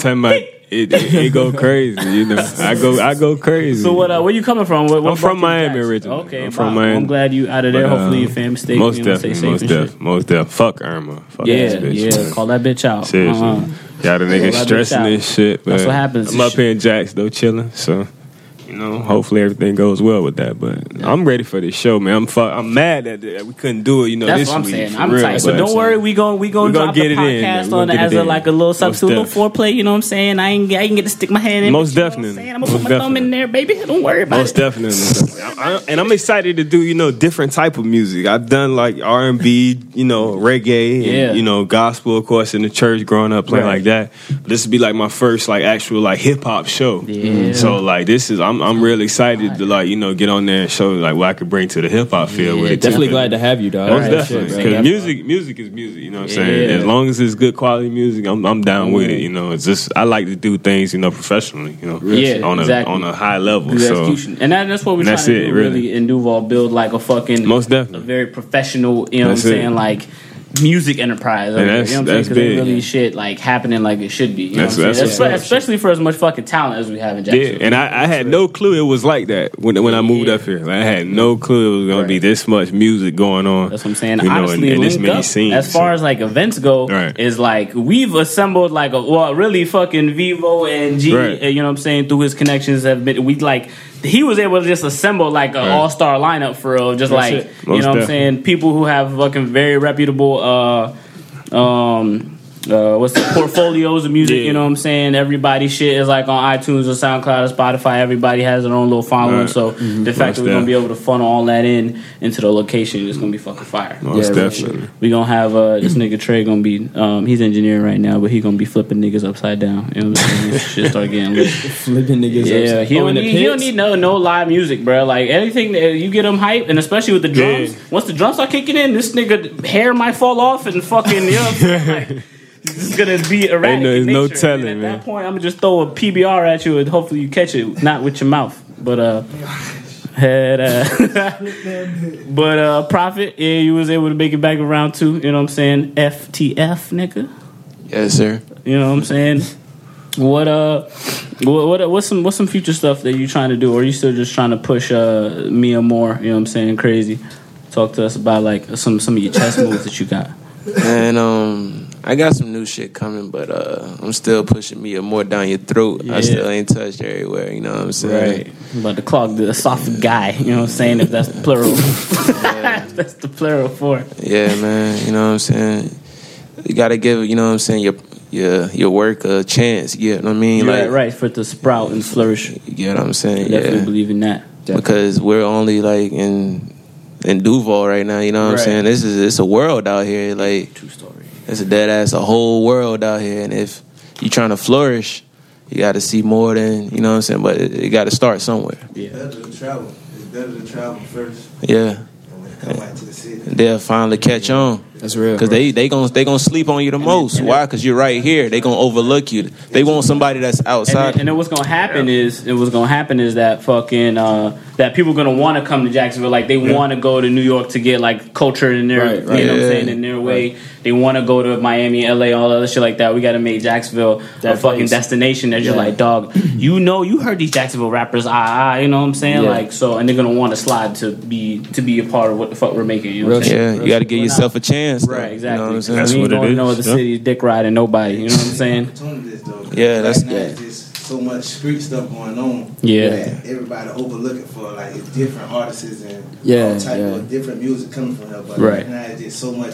It, it, it go crazy. You know, I go I go crazy. So what? Uh, where you coming from? What, what I'm from brought you to Miami originally. Okay, I'm from. Miami. I'm glad you out of there. But, Hopefully uh, your family stay. most you know, definitely, safe most and shit. def, most def. Fuck Irma. Fuck Yeah, bitch. yeah. man. Call that bitch out. Seriously. Uh-huh. Y'all the niggas stressing this shit. That's what happens. I'm up here in Jacks though, chilling. So, you know, hopefully everything goes well with that. But I'm ready for this show, man. I'm fu- I'm mad that, that we couldn't do it. You know, That's this what I'm week, saying. for I'm real, tight. So but- don't worry, we gon' we gonna We gonna drop get the it in, man. podcast We gonna on get it as a in. like a little Most substitute, little foreplay. You know what I'm saying? I ain't I ain't get to stick my hand in. Most you know what definitely. I'm saying? I'm gonna Most put my thumb in definitely. there, baby. Don't worry about it. Most it. definitely, I- I- and I'm excited to do you know different type of music. I've done like R and B, you know, reggae, and, Yeah. you know, gospel, of course, in the church growing up playing Right. like that. But this would be like my first like actual like hip hop show. Yeah. So like this is I'm I'm really excited to like you know get on there and show like what I could bring to the hip hop field Yeah, with it. Definitely too. glad to have you, dog. Most Right. definitely, because music, music is music. You know what I'm saying? Yeah. As long as it's good quality music, I'm, I'm down with it. You know, it's just I like to do things, you know, professionally. You know, Yeah, on a exactly. on a high level. Good So execution. And that, that's what we're trying to it, do, really. really, in Duval. Build like a fucking Most definitely a very professional, you know That's what I'm it. saying, like music enterprise. over that's- you know what I'm saying? that's 'Cause ain't big. really shit like happening like it should be. You That's- know what I'm that's saying? up. Especially for as much fucking talent as we have in Yeah, Jacksonville. and I, I had no clue it was like that when when I moved Yeah. up here. Like, I had no clue it was gonna be this much music going on. That's what I'm saying. You know, Honestly, and, and this many Up, scenes. as far as like events go, Right. is like we've assembled like a well, really fucking Vivo and G. Right. You know what I'm saying? Through his connections, have been we like he was able to just assemble like an Right. all star lineup for real. Just That's like you Most know what I'm saying? People who have fucking very reputable. uh um uh, what's the portfolios of music? Yeah. You know what I'm saying? Everybody shit is like on iTunes or SoundCloud or Spotify. Everybody has their own little following. Right. So the fact that we're gonna be able to funnel all that in into the location is gonna be fucking fire. Most Yeah, definitely. We gonna have uh, this nigga Trey gonna be um, he's engineering right now, but he gonna be flipping niggas upside down. You know what I'm saying? This shit start getting lit. Flipping niggas. Yeah, upside- he Oh, don't, need, he don't need no no live music, bro. Like anything that you get him hype, and especially with the drums. Yeah. Once the drums start kicking in, this nigga hair might fall off and fucking you know. What I'm saying? Like, it's gonna be erratic. Ain't no- in no telling, And at man. that point, I'm gonna just throw a PBR at you, and hopefully you catch it, not with your mouth, but uh. Head, uh, but uh, Prophet, yeah, you was able to make it back around two. You know what I'm saying? FTF, nigga. Yes, sir. You know what I'm saying? What uh, what, what what's some what's some future stuff that you trying to do, or are you still just trying to push uh Mia more? You know what I'm saying? Crazy. Talk to us about like some some of your chess moves that you got. And um, I got some new shit coming, but uh, I'm still pushing me more down your throat. Yeah. I still ain't touched everywhere. You know what I'm saying? Right. I'm about to clog the esophagus. You know what I'm saying? If that's the plural. If that's the plural for. it. Yeah, man. You know what I'm saying? You gotta give, you know what I'm saying, your your your work a chance. You get what I mean? You're like, right, right, for it to sprout and flourish. You get what I'm saying? Definitely yeah. believe in that. Because we're only like in in Duval right now. You know what Right. I'm saying? This is it's a world out here. Like True story. It's a dead ass a whole world out here. And if you're trying to flourish, you got to see more than you know what I'm saying. But it, it got to start somewhere. Yeah. Better to travel. It's better to travel first Yeah, and come back to the city. they'll finally catch on. That's real. Cause they they gonna they gonna sleep on you the most. Why? Cause you're right here. They gonna overlook you. They want somebody that's And outside. then, and then what's gonna happen is, and what's gonna happen is that fucking uh, that people gonna want to come to Jacksonville, like they want to go to New York to get like culture in their, Right, right. you know what I'm saying, in their way. They want to go to Miami, LA, all other shit like that. We got to make Jacksonville That a fucking place. destination that you're like, dog, you know, you heard these Jacksonville rappers, ah, ah, you know what I'm saying, Yeah. like so, and they're gonna want to slide to be to be a part of what the fuck we're making. You know what I'm Real saying? yeah, you got to give yourself a chance. Though. Right, exactly. You know what I'm saying? That's we ain't what it going to is. know the Yeah. city's dick riding nobody. You know what I'm saying? Opportunities though. Yeah, that's- right now, yeah. it's just so much street stuff going on. Yeah. that everybody overlooking for like different artists and Yeah, all type yeah. of different music coming from here. But Right. right now it's just so much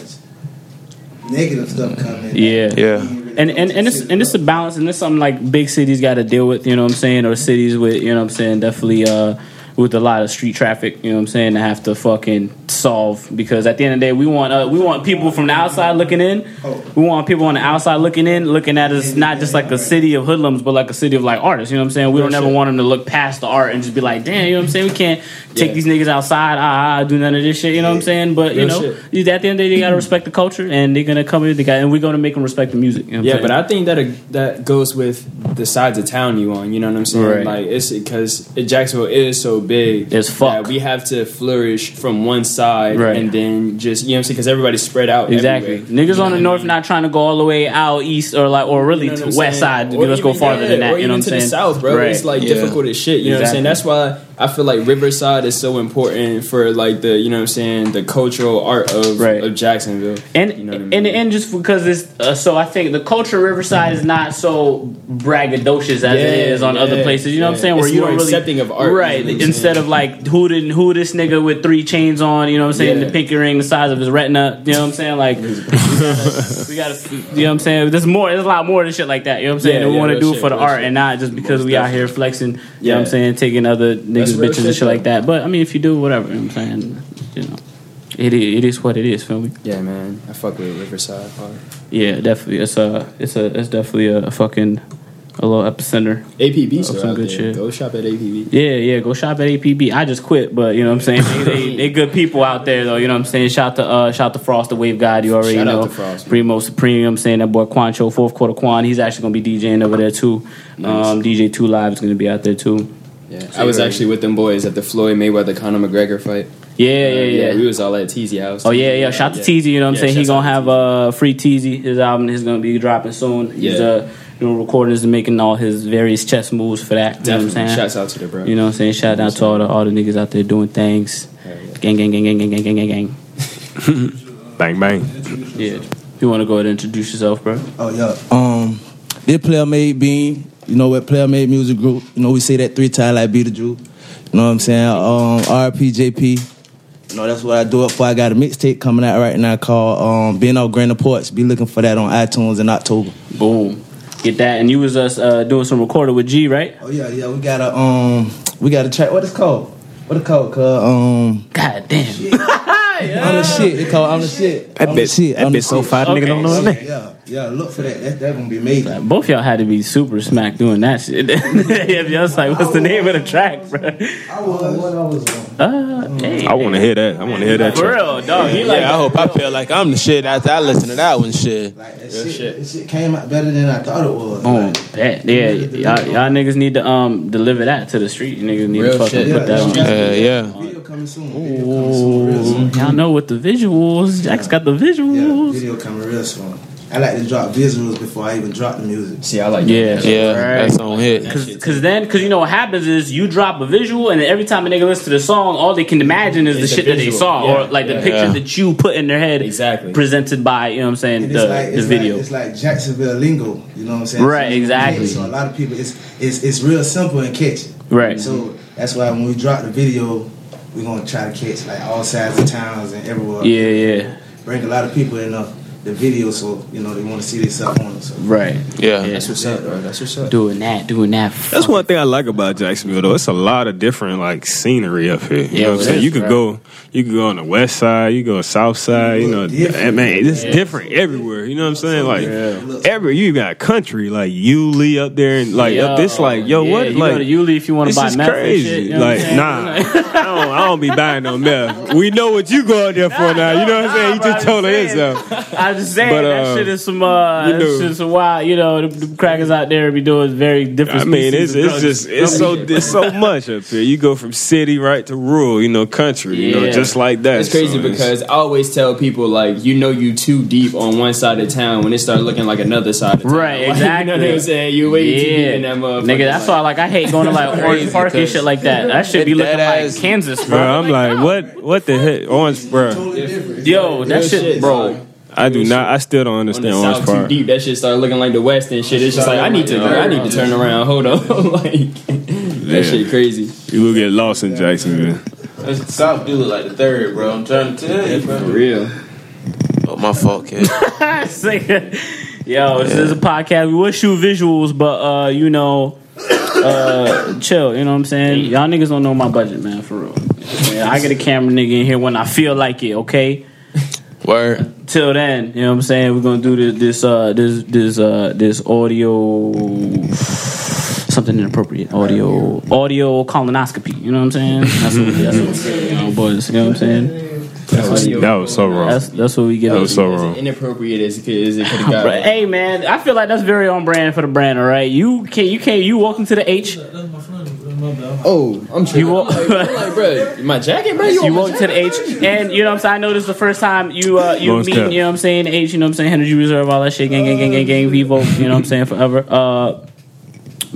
negative stuff coming. that Yeah. you Yeah. really and and and it's and it's a balance, and it's something like big cities got to deal with. You know what I'm saying, or cities with you know what I'm saying, definitely uh, with a lot of street traffic. You know what I'm saying, to have to fucking solve because at the end of the day, we want uh, we want people from the outside looking in. We want people on the outside looking in, looking at us not just like a city of hoodlums, but like a city of like artists. You know what I'm saying? We don't ever want them to look past the art and just be like, damn, you know what I'm saying? We can't take these niggas outside, ah, ah, do none of this shit. You know what I'm saying? But you know, at the end of the day, they gotta respect the culture, and they're gonna come in. They got, and we're gonna make them respect the music. You know what Yeah, but I think that that goes with the sides of town you on. You know what I'm saying? Right. Like it's because Jacksonville is so big. As fuck. that we have to flourish from one side Right. and then just you know what I'm saying because everybody's spread out. Exactly. everywhere. Niggas You know on the what I north mean? not trying to go all the way out east or like or really You know to west saying? side. Or Let's go farther yeah, than that. Or You know even what I'm to saying? the south, bro. Right. It's like Yeah. difficult as shit. You know Exactly. what I'm saying? That's why I feel like Riverside is so important for like the you know what I'm saying the cultural art of Right. of Jacksonville. And you know what I mean? the end, just because it's uh, so, I think the culture of Riverside is not so braggadocious as it Yeah, is on yeah, other places. You know what I'm saying? Where you don't really accepting of art, you know right? Instead of like who did who this nigga with three chains on? You know what I'm saying? Yeah. The pinky ring the size of his retina. You know what I'm saying? Like we gotta, you know what I'm saying? There's more. There's a lot more than shit like that. You know what I'm saying? Yeah, we yeah, want to do shit, for the art shit. and not just because Most we out here flexing. You know Yeah. what I'm saying? Taking other niggas' real bitches and shit, like that. But I mean, if you do, whatever. You know what I'm saying? You know, it is, it is what it is. Feel me? Yeah, man. I fuck with Riverside hard. Yeah, definitely. It's a, it's a, it's definitely a, fucking a little epicenter. APB some good there. shit. Go shop at APB. Yeah, yeah. Go shop at APB. I just quit, but you know what I'm saying. They, they, they good people out there though. You know what I'm saying. Shout to uh, shout to Frost, the Wave God. You already Shout out know. to Frost. Primo Supreme. I'm saying that boy Quancho, fourth quarter Quan. He's actually gonna be DJing over there too. Nice. Um, DJ Two Live is gonna be out there too. Yeah, I was actually with them boys at the Floyd Mayweather Conor McGregor fight. Yeah, yeah, yeah. yeah. we was all at Teasy House. Oh yeah, yeah. Shout to Teasy, you know what I'm Yeah, saying? He shouts gonna have a uh free Teasy. His album is gonna be dropping soon. He's Yeah. uh doing recordings and making all his various chess moves for that. You know what I'm saying? Shouts out to the bro. You know what I'm saying? Shout out to all the all the niggas out there doing things. Yeah. Gang gang gang gang gang gang gang gang gang. Bang bang. Yeah. You wanna go ahead and introduce yourself, bro? Oh yeah. Um, this Playamade Bean. You know what? Playamade music group. You know we say that three times like Beetlejuice. You know what I'm saying? Um, RPJP. You know, that's what I do it for. I got a mixtape coming out right now called um, Being Out Grand Ports. Be looking for that on iTunes in October. Boom. Get that. And you was us uh, doing some recording with G, right? Oh yeah, yeah. We got a um, we got a track. What is it called? What it called? Cause um, God damn. on the shit. It called on the shit. That On the bitch, shit, that on the bitch so shit. fire, nigga don't know his Yeah, name. yeah, yeah. Look for that. That that gonna be amazing. Both y'all had to be super smack doing that shit. if y'all was like, what's the name of the track, bro? I was. What I was on. Uh, hey. I want to hear that. I want to hear that For track. real, dog. He like yeah, I hope I feel like I'm the shit after I listen to that one. Shit. Like that shit, That shit came out better than I thought it was. Boom. Like, Bet. Yeah, y'all, y'all niggas need to um deliver that to the street. You niggas need to fucking shit. put that on. Yeah, yeah. Video coming soon. Video coming soon. Real soon. Y'all know what the visuals. Jack's got the visuals. Yeah, visuals. video coming real soon. I like to drop visuals before I even drop the music. See, I like Yeah, Yeah, Right. that's on hit. Cause, Cause then, cause you know what happens is you drop a visual, and every time a nigga listens to the song, all they can imagine is the It's the shit that they saw, Yeah, or like the yeah. picture Yeah. that you put in their head, Exactly. presented by you know what I'm saying And the it's like the it's video. Like, it's like Jacksonville lingo. You know what I'm saying? Right, So, exactly. So a lot of people, it's it's it's real simple and catchy. Right. So that's why when we drop the video, we're gonna try to catch like all sides of towns and everywhere. yeah, yeah, Bring a lot of people in the, the video, so you know they want to see themselves on it. So. right. Yeah. Yeah. That's what's up, bro. That's what's up. Doing that, doing that. That's one thing I like about Jacksonville though. It's a lot of different like scenery up here. You Yeah, know what I'm saying? is, You could bro. go you could go on the west side, you go south side, you know Different. Eh, man, it's different everywhere. You know what I'm saying? Like different. every you got country, like Yulee up there and like up this like, yo, yeah, what You like go to Yulee if you want to buy is meth crazy. shit. You know like, nah, I don't, I don't be buying no meth. We know what you go out there for now. You know what I'm saying? You just told her I'm yourself. I'm just saying But, that uh, shit is some uh, you that know- shit is some wild. You know, the, the crackers out there be doing very different. I mean, it's it's just it's so it's so much up here. You go from city right to rural, you know, country, you know, just like that. It's crazy So it's- because I always tell people like you know you too deep on one side of town when it start looking like another side of town. Right, Like, exactly. you know what I'm saying? You way too deep Yeah, in that motherfucker. nigga. That's why, like, I hate going to like Orange Park and shit like that. That should be that looking like Kansas, Bro, bro. I'm like, what? What the heck, Orange, bro? Yo, that shit, shit, bro. Dog. I do not. I still don't on the understand Orange south too deep, that shit started looking like the west and shit. It's just like I need to, I need to turn around. Hold on, like that shit crazy. You will get lost in Jacksonville. That's- South do look like the third, bro. I'm trying to tell you, bro. For bro. real. Oh, my fault, kid. Yo, this is a podcast. We will shoot visuals, but uh, you know, uh, chill. You know what I'm saying? Y'all niggas don't know my budget, man. For real. Yeah, I get a camera nigga in here when I feel like it. Okay. Word. Till then, you know what I'm saying? We're gonna do this this uh this this uh this audio something inappropriate. Audio audio colonoscopy. You know what I'm saying? That's what we that's what get, you know, boys. You know what I'm saying? That was, that was so wrong. That's that's what we get That was so As wrong. inappropriate as it could, as it could have Bro, got. Hey man, I feel like that's very on brand for the brand. All right, you can't, you can't, you walk into the H, Oh, I'm tripping. You walk- I'm like, I'm like, bro, my jacket, bro. You, you walk to the H, and you know what I'm saying. I know this is the first time you uh you Most meet, def. you know what I'm saying. H, you know what I'm saying. Energy Reserve, all that shit, gang, gang, gang, gang, gang, Vivo, you know what I'm saying. Forever. Uh,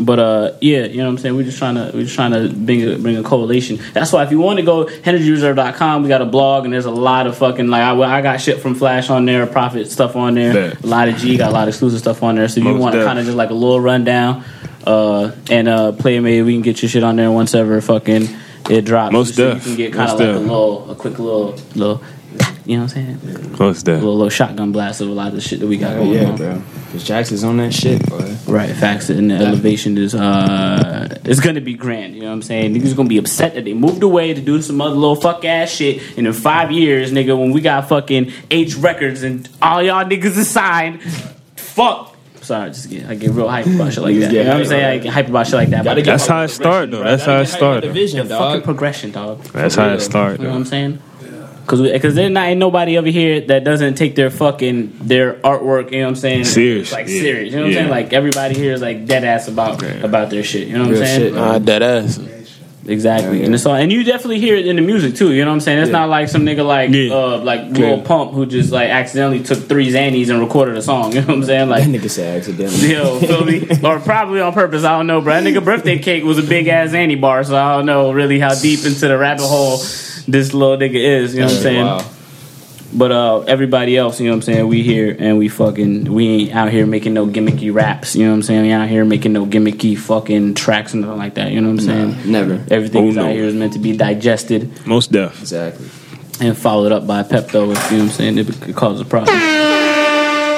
but uh, yeah, you know what I'm saying. We're just trying to we're just trying to bring a, bring a correlation. That's why if you want to go energyreserve.com, we got a blog and there's a lot of fucking like I, I got shit from Flash on there, Prophet stuff on there, a lot of G got a lot of exclusive stuff on there. So if you want to kind of just like a little rundown, uh, and uh, play maybe we can get your shit on there once ever fucking it drops. Most so def. you can get kind of Most like a little a quick little little. You know what I'm saying? What's A that? little, little shotgun blast of a lot of the shit that we got Oh, going yeah, on. bro. Cause Jax is on that shit, boy. Right, facts and the elevation is uh it's gonna be grand, you know what I'm saying? Niggas gonna be upset that they moved away to do some other little fuck ass shit and in five years, nigga, when we got fucking H records and all y'all niggas is signed, fuck. Sorry, just get I get real hype about shit like that. You know what I'm saying? I get hype about shit like that. Gotta but get That's how it with started, though. That's how it get hype with started. The fucking progression, dog. That's how it started. You know what I'm saying? Cause, we, cause there's not ain't nobody over here that doesn't take their fucking their artwork. You know what I'm saying? Serious, like yeah. serious. You know what I'm saying? Like everybody here is like dead ass about about their shit. You know what Real I'm saying? shit, Nah, dead ass. Exactly, and it's all, and you definitely hear it in the music too. You know what I'm saying? It's not like some nigga like Yeah. uh like Lil Pump who just like accidentally took three Xannies and recorded a song. You know what I'm saying? That Like. nigga said accidentally. Yo, feel me? or probably on purpose. I don't know, bro. That nigga birthday cake was a big ass Annie bar, so I don't know really how deep into the rabbit hole this little nigga is. You know what I'm saying? Wow. But uh, everybody else, you know what I'm saying? We here and we fucking, we ain't out here making no gimmicky raps. You know what I'm saying? We out here making no gimmicky fucking tracks and nothing like that. You know what I'm saying? Never. Everything Oh, is no. out here is meant to be digested. Most deaf. Exactly. and followed up by Pepto. If, You know what I'm saying? It could cause a problem.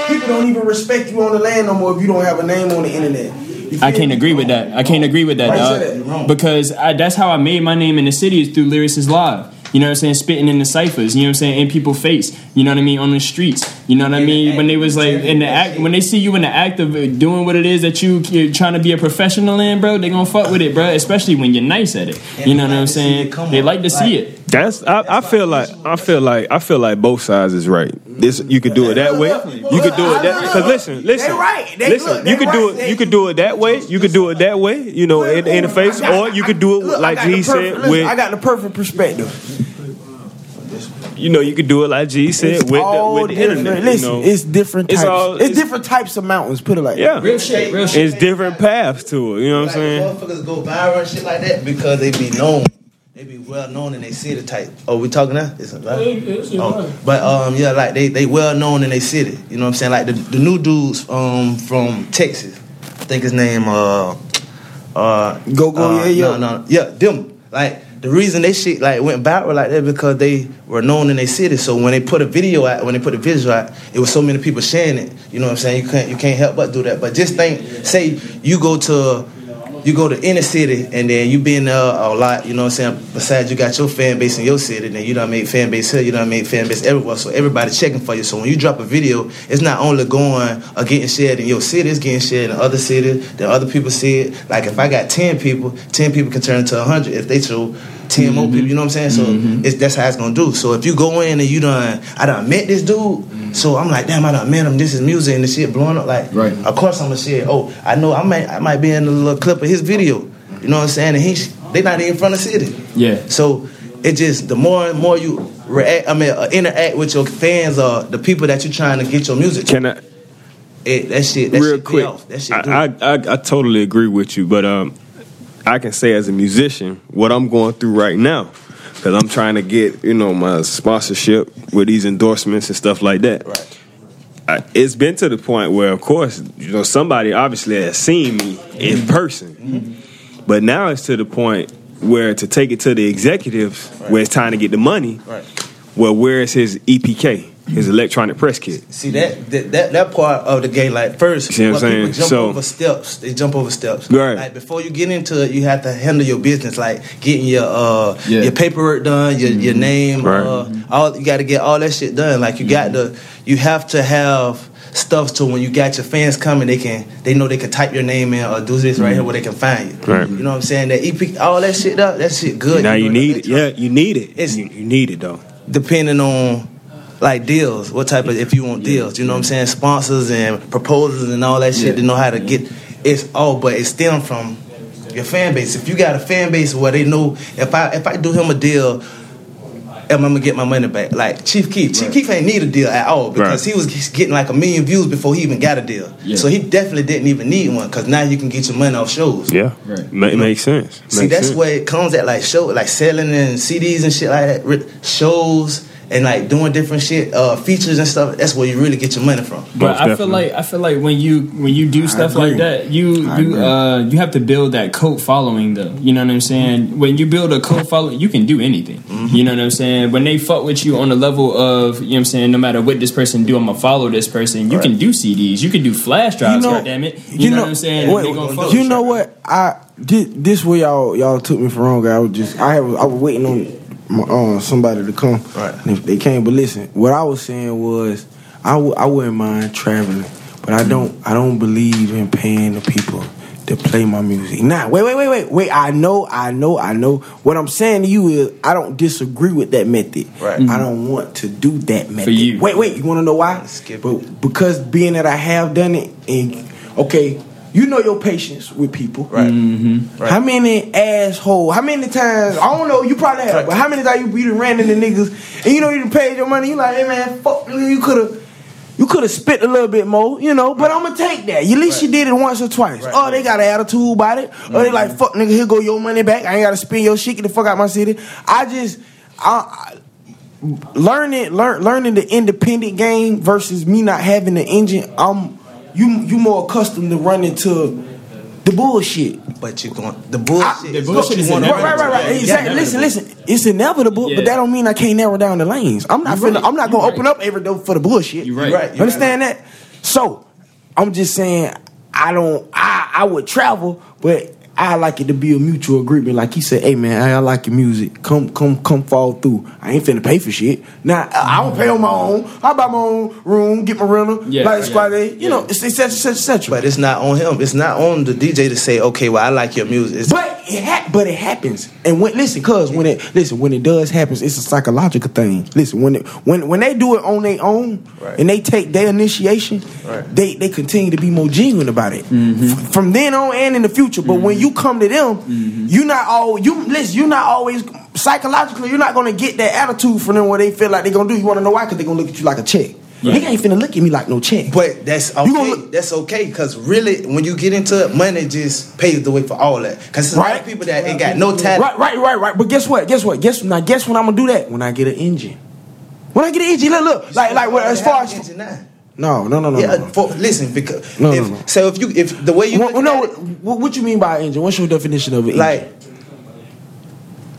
People don't even respect you on the land no more if you don't have a name on the internet. You I can't agree with that. I can't agree with that, Why you say that? dog. Because I, that's how I made my name in the city is through Lyricist Live. You know what I'm saying? Spitting in the ciphers. You know what I'm saying? In people's face. You know what I mean? On the streets. You know what I mean? When they was like in the act, when they see you in the act of uh, doing what it is that you you're trying to be a professional in, bro, they gonna fuck with it, bro. Especially when you're nice at it. You know what I'm saying? They like to see it. That's I, I feel like I feel like I feel like both sides is right. This you could do it that way. You could do it that because listen, listen, They right. They- listen. look, you could do it. You could do it that way. You could do it that way. You know, in, in the face, or you could do it Look, like got G said listen, with I got the perfect perspective. you know you could do it like G said It's with the, with the internet. Listen, you know, it's different It's all- it's, it's- different types of mountains. Put it like yeah, Real shit, real shit. it's different paths to it. You know what I'm saying? Motherfuckers go viral and shit like that because they be known. They be well known and they city type. Oh, we talking now? It's right. Oh, but um, yeah, like they they well known in they city. You know what I'm saying? Like the, the new dudes um from Texas. I think his name uh uh Go Go uh, Yeah Yeah. No, no, yeah, them. Like the reason they shit like went viral like that because they were known in their city. So when they put a video out, when they put a visual out, it was so many people sharing it. You know what I'm saying? You can't you can't help but do that. But just think, say you go to you go to inner city and then you been there a lot, you know what I'm saying? Besides you got your fan base in your city, then you done made fan base here, you done made fan base everywhere. So everybody checking for you. So when you drop a video, it's not only going or getting shared in your city, it's getting shared in other cities, then other people see it. Like if I got ten people, ten people can turn into hundred if they show 10 more mm-hmm. people, you know what I'm saying? So mm-hmm. it's, that's how it's gonna do. So if you go in and you done, I done met this dude, so I'm like, damn, I done met him. This is music and the shit blowing up. Like, Right. of course I'm gonna share. Oh, I know I might, I might be in a little clip of his video. You know what I'm saying? And he, they not even from the city. Yeah. So it just the more and more you react, I mean, uh, interact with your fans or the people that you're trying to get your music to. Can I? It, that shit, that real shit quick. off. That shit. I, I, I I totally agree with you, but um, I can say as a musician what I'm going through right now because I'm trying to get you know my sponsorship with these endorsements and stuff like that. Right. I, it's been to the point where, of course, you know somebody obviously has seen me in mm-hmm. person, mm-hmm. but now it's to the point where to take it to the executives where it's time to get the money. Right. Well, where is his EPK, his electronic press kit? See that, that that that part of the game, like first, You see what I'm what people saying? jump So- over steps. They jump over steps. Right. Like before you get into it, you have to handle your business, like getting your uh Yeah. your paperwork done, your your name, Right. uh, all you got to get all that shit done. Like you got to, you have to have stuff so when you got your fans coming, they can they know they can type your name in or do this right here where they can find you. Right. You know what I'm saying? That EP, all that shit up, that shit good. now you know, need it. Yeah, you need it. It's- you, you need it though. depending on like deals, what type of if you want deals, you know what I'm saying, sponsors and proposals and all that shit to know how to get it's all but it stem from your fan base. If you got a fan base where they know if I if I do him a deal I'm I gonna get my money back? Like Chief Keef. Chief Keef ain't need a deal at all because Right. he was getting like a million views before he even got a deal. Yeah. So he definitely didn't even need one because now you can get your money off shows. Yeah, Right. Ma- makes sense. See, Makes that's sense. where it comes at, like show, like selling and CDs and shit like that, shows and like doing different shit, uh, features and stuff. That's where you really get your money from. But Most I feel like I feel like when you when you do stuff like that, you I you agree. uh you have to build that cult following though. You know what I'm saying? When you build a cult following, you can do anything. Mm-hmm. You know what I'm saying? When they fuck with you on the level of you know what I'm saying, no matter what this person do, I'm gonna follow this person. You can do CDs, you can do flash drives. God damn it! You, know, what I'm saying? Wait, They gonna fuck you know what? I did this way y'all y'all took me for wrong. Guy. I was just I have I was waiting on my, uh, somebody to come. Right. And if they came, but listen, what I was saying was I w- I wouldn't mind traveling, but I don't I don't believe in paying the people to play my music. Nah, wait, wait, wait, wait, wait. I know, I know, I know. What I'm saying to you is I don't disagree with that method. Right. I don't want to do that method. For you. Wait, wait. You want to know why? Skip. But because being that I have done it, and okay, you know your patience with people. Right. Mm-hmm. Right. How many asshole? How many times? I don't know. You probably have, but how many times you, you done ran into niggas and you know you done paid your money? You like, hey man, fuck, you could have. You could have spit a little bit more, you know, but I'm gonna take that. At least you did it once or twice. Right, oh, they got an attitude about it. Or they like, fuck, nigga, here go your money back. I ain't gotta spend your shit. Get the fuck out my city. I just, I, I learning, learn, learning the independent game versus me not having the engine. I'm, you, you more accustomed to running to the bullshit. But you're going the bullshit. The is bullshit what is inevitable. Right, right, right, right. Exactly. yeah. Listen, listen. It's inevitable, Yeah. but that don't mean I can't narrow down the lanes. I'm not finna, right. I'm not gonna You open right. up every door for the bullshit. You right. right. You Understand that? So, I'm just saying, I don't. I I would travel, but I like it to be a mutual agreement. Like he said, "Hey man, I, I like your music. Come come come fall through. I ain't finna pay for shit. Now I I don't pay on my own. I buy my own room, get my rental, Yeah, like yeah, squad A. You yeah. know, it's et cetera, et cetera. But it's not on him. It's not on the DJ to say, okay, well, I like your music. It's, But it ha- but it happens. And when listen, cause when it listen, when it does happen, it's a psychological thing. Listen, when it when when they do it on their own Right. and they take their initiation, Right. they they continue to be more genuine about it. Mm-hmm. F- from then on and in the future. But when you come to them, mm-hmm. you not all you listen, you're not always psychologically, you're not gonna get that attitude from them where they feel like they're gonna do. You wanna know why? Cause they're gonna look at you like a check. Nigga ain't finna look at me like no check. But that's okay. You look- that's okay because really, when you get into it, money just paves the way for all that. Because there's a lot Right. of people that ain't got no talent. Right, right, right, right. But guess what? Guess what? Guess now. Guess when I'm gonna do that? When I get an engine. When I get an engine, look, look, like, like, well, as far as no, no, no, no, yeah, no. no. For, listen, because No, no, if, no. so if you if the way you What, look no, it, what, what you mean by engine? What's your definition of an engine? like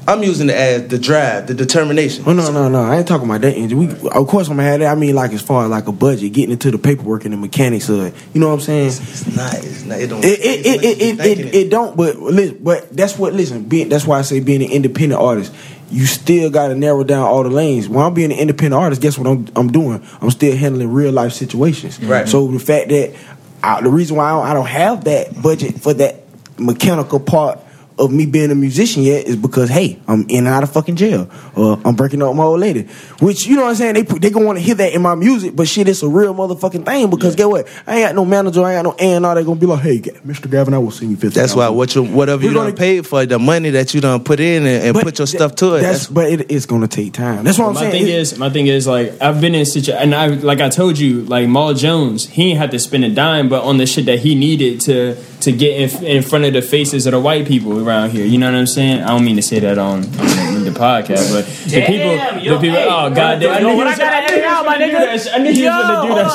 I'm using it as the drive, the determination. Oh no, no, no! I ain't talking about that engine. We, of course, I'm gonna have that. I mean, like as far as like a budget, getting into the paperwork and the mechanics of it. You know what I'm saying? It's not. It's not. It don't. It it it it, it, it, it don't. But listen, but that's what. Listen, being, that's why I say being an independent artist, you still got to narrow down all the lanes. When I'm being an independent artist, guess what I'm I'm doing? I'm still handling real life situations. Right. So the fact that I, the reason why I don't, I don't have that budget for that mechanical part of me being a musician yet is because hey, I'm in and out of fucking jail, or I'm breaking up with my old lady. Which you know what I'm saying? They put, they gonna want to hear that in my music, but shit, it's a real motherfucking thing. Because get what? I ain't got no manager, I ain't got no A and R. They gonna be like, hey, Mr. Gavin, I will send you fifty. That's why what you whatever you We're done gonna- paid for, the money that you done put in and, and put your th- stuff to it. That's, That's, but it, it's gonna take time. That's what I'm my saying. thing It- is, my thing is like I've been in situ and I like I told you, like Maul Jones, he ain't had to spend a dime, but on the shit that he needed to to get in, in front of the faces of the white people around here. You know what I'm saying? I don't mean to say that on, on the podcast, but the Damn, people, yo, the people. hey, oh god damn! yo, I knew when I was gotta I knew he edit out, my gonna do nigga. that. I knew he was gonna do that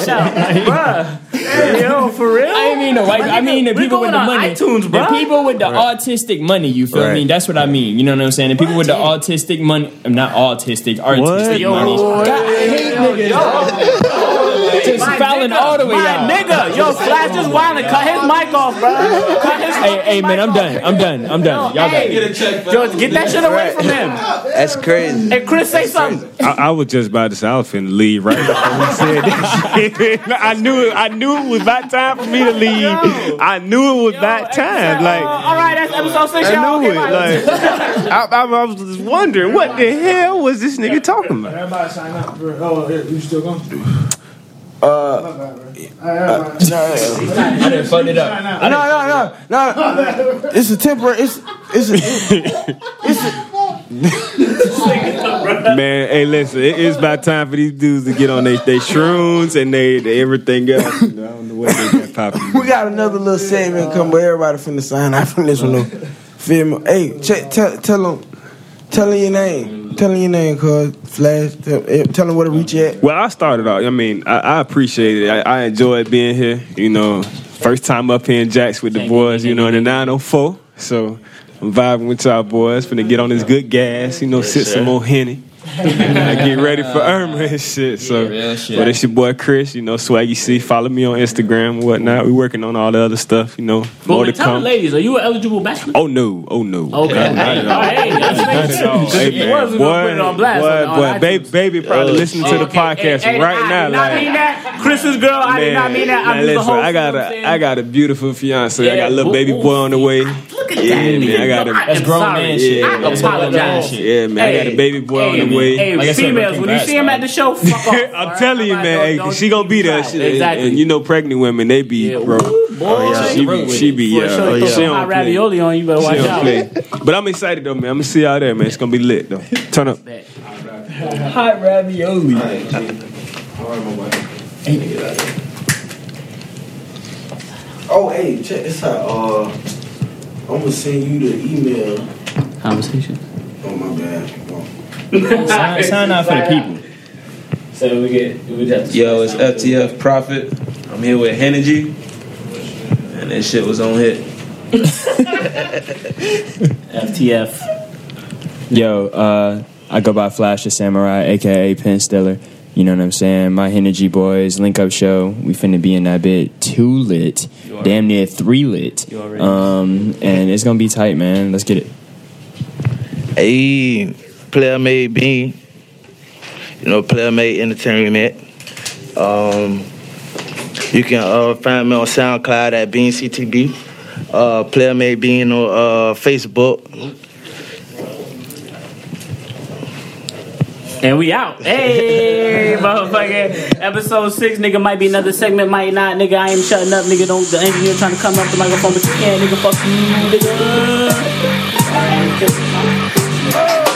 shit. Bruh. Yo, for real? I ain't mean the white. I mean the people with going the on money. iTunes, the people with the autistic money. You feel Right. me? That's what I mean. You know what I'm saying? The people with the autistic money. I'm not autistic. Artistic Yo, money. yo, God, I hate niggas. Just My fouling nigga, all the way my out. Nigga, yo, Flash just wanted to cut his mic off, bro. Cut his Hey, hey, man, I'm done. I'm done. I'm done. Y'all got hey, it. Yo, get that shit away from him. that's crazy. Hey, Chris, say something. I, I was just about to say I was finna leave right before we said that. I knew it. I knew it was about time for me to leave. I knew it was about time. Like all right, that's episode six. y'all. I knew Okay, it. Like I, I, I was just wondering what the hell was this nigga talking about? Everybody sign up. For, oh, you still going? Uh, Bro. no, I done fucked it up. no, no, no, no. It's a temporary. It's it's a, it's a, Man, hey, listen, it is about time for these dudes to get on their they shrooms and they, they everything else. You know, I don't know what they got popping. we got another little segment come, but everybody finna sign out from this one. though. Feel me? Hey, check, tell tell them, tell them your name, tell them your name, cuz Flash. Tell, eh, tell them where to reach you at. Well, I started out. I mean, I, I appreciate it. I, I enjoyed being here. You know, first time up here in Jacks with the boys. You know, in the 904. So I'm vibing with y'all boys. Finna get on this good gas. You know, sip some more henny. I get ready for Irma and shit. So, real shit. but it's your boy Chris. You know, Swaggy C. Follow me on Instagram and whatnot. We working on all the other stuff. You know, more to tell the come. ladies, are you an eligible bachelor? Oh no! Oh no! Okay. Hey, all right, hey, that's Hey, was, we gonna put it on blast. Oh, boy, on- on boy, baby, baby, probably oh, listening to the Okay, podcast hey, hey, right I now. did not like, mean that. Chris's girl, I did not mean that. I'm man, just the listen, host. I got you know what I'm a, saying? I got a beautiful fiance. I got a little baby boy on the way. Look at Yeah, man, I got a- That's grown man shit. I That's grown man apologize. Yeah, man, I got a baby boy on the way. Hey, Like I said, females, when you see him at the show, fuck off. I'm alright? telling you, Don't- man, hey, don't- she gonna be there. She, Exactly. And you know, pregnant women, they be, Yeah, bro. ooh, boy. She be, she be, For yeah. sure, She throw some don't hot play. ravioli on you, better watch out. play. But I'm excited though, man. I'm gonna see y'all there, man. It's gonna be lit though. Turn up. Hot ravioli. Oh, hey, check this out. Uh, I'm gonna send you the email. Conversation. Oh my bad. Sign, sign out for the people. So we get, we have to Yo, it's FTF Prophet. I'm here with Energy, and this shit was on hit. FTF. Yo, uh, I go by Flash the Samurai, aka Pen Stiller. You know what I'm saying? My Energy Boys link up show. We finna be in that bit two lit, damn near three lit. Um, and it's gonna be tight, man. Let's get it. Hey, Playamade Bean. You know, player made entertainment. Um, you can uh, find me on SoundCloud at Bean CTB. Uh, Playamade Bean on uh, Facebook. And we out. Hey, motherfucker. Episode six, nigga, might be another segment, might not. Nigga, I ain't shutting up, nigga. Don't the engineer trying to come up the microphone, but you can't, nigga. Fuck you, nigga.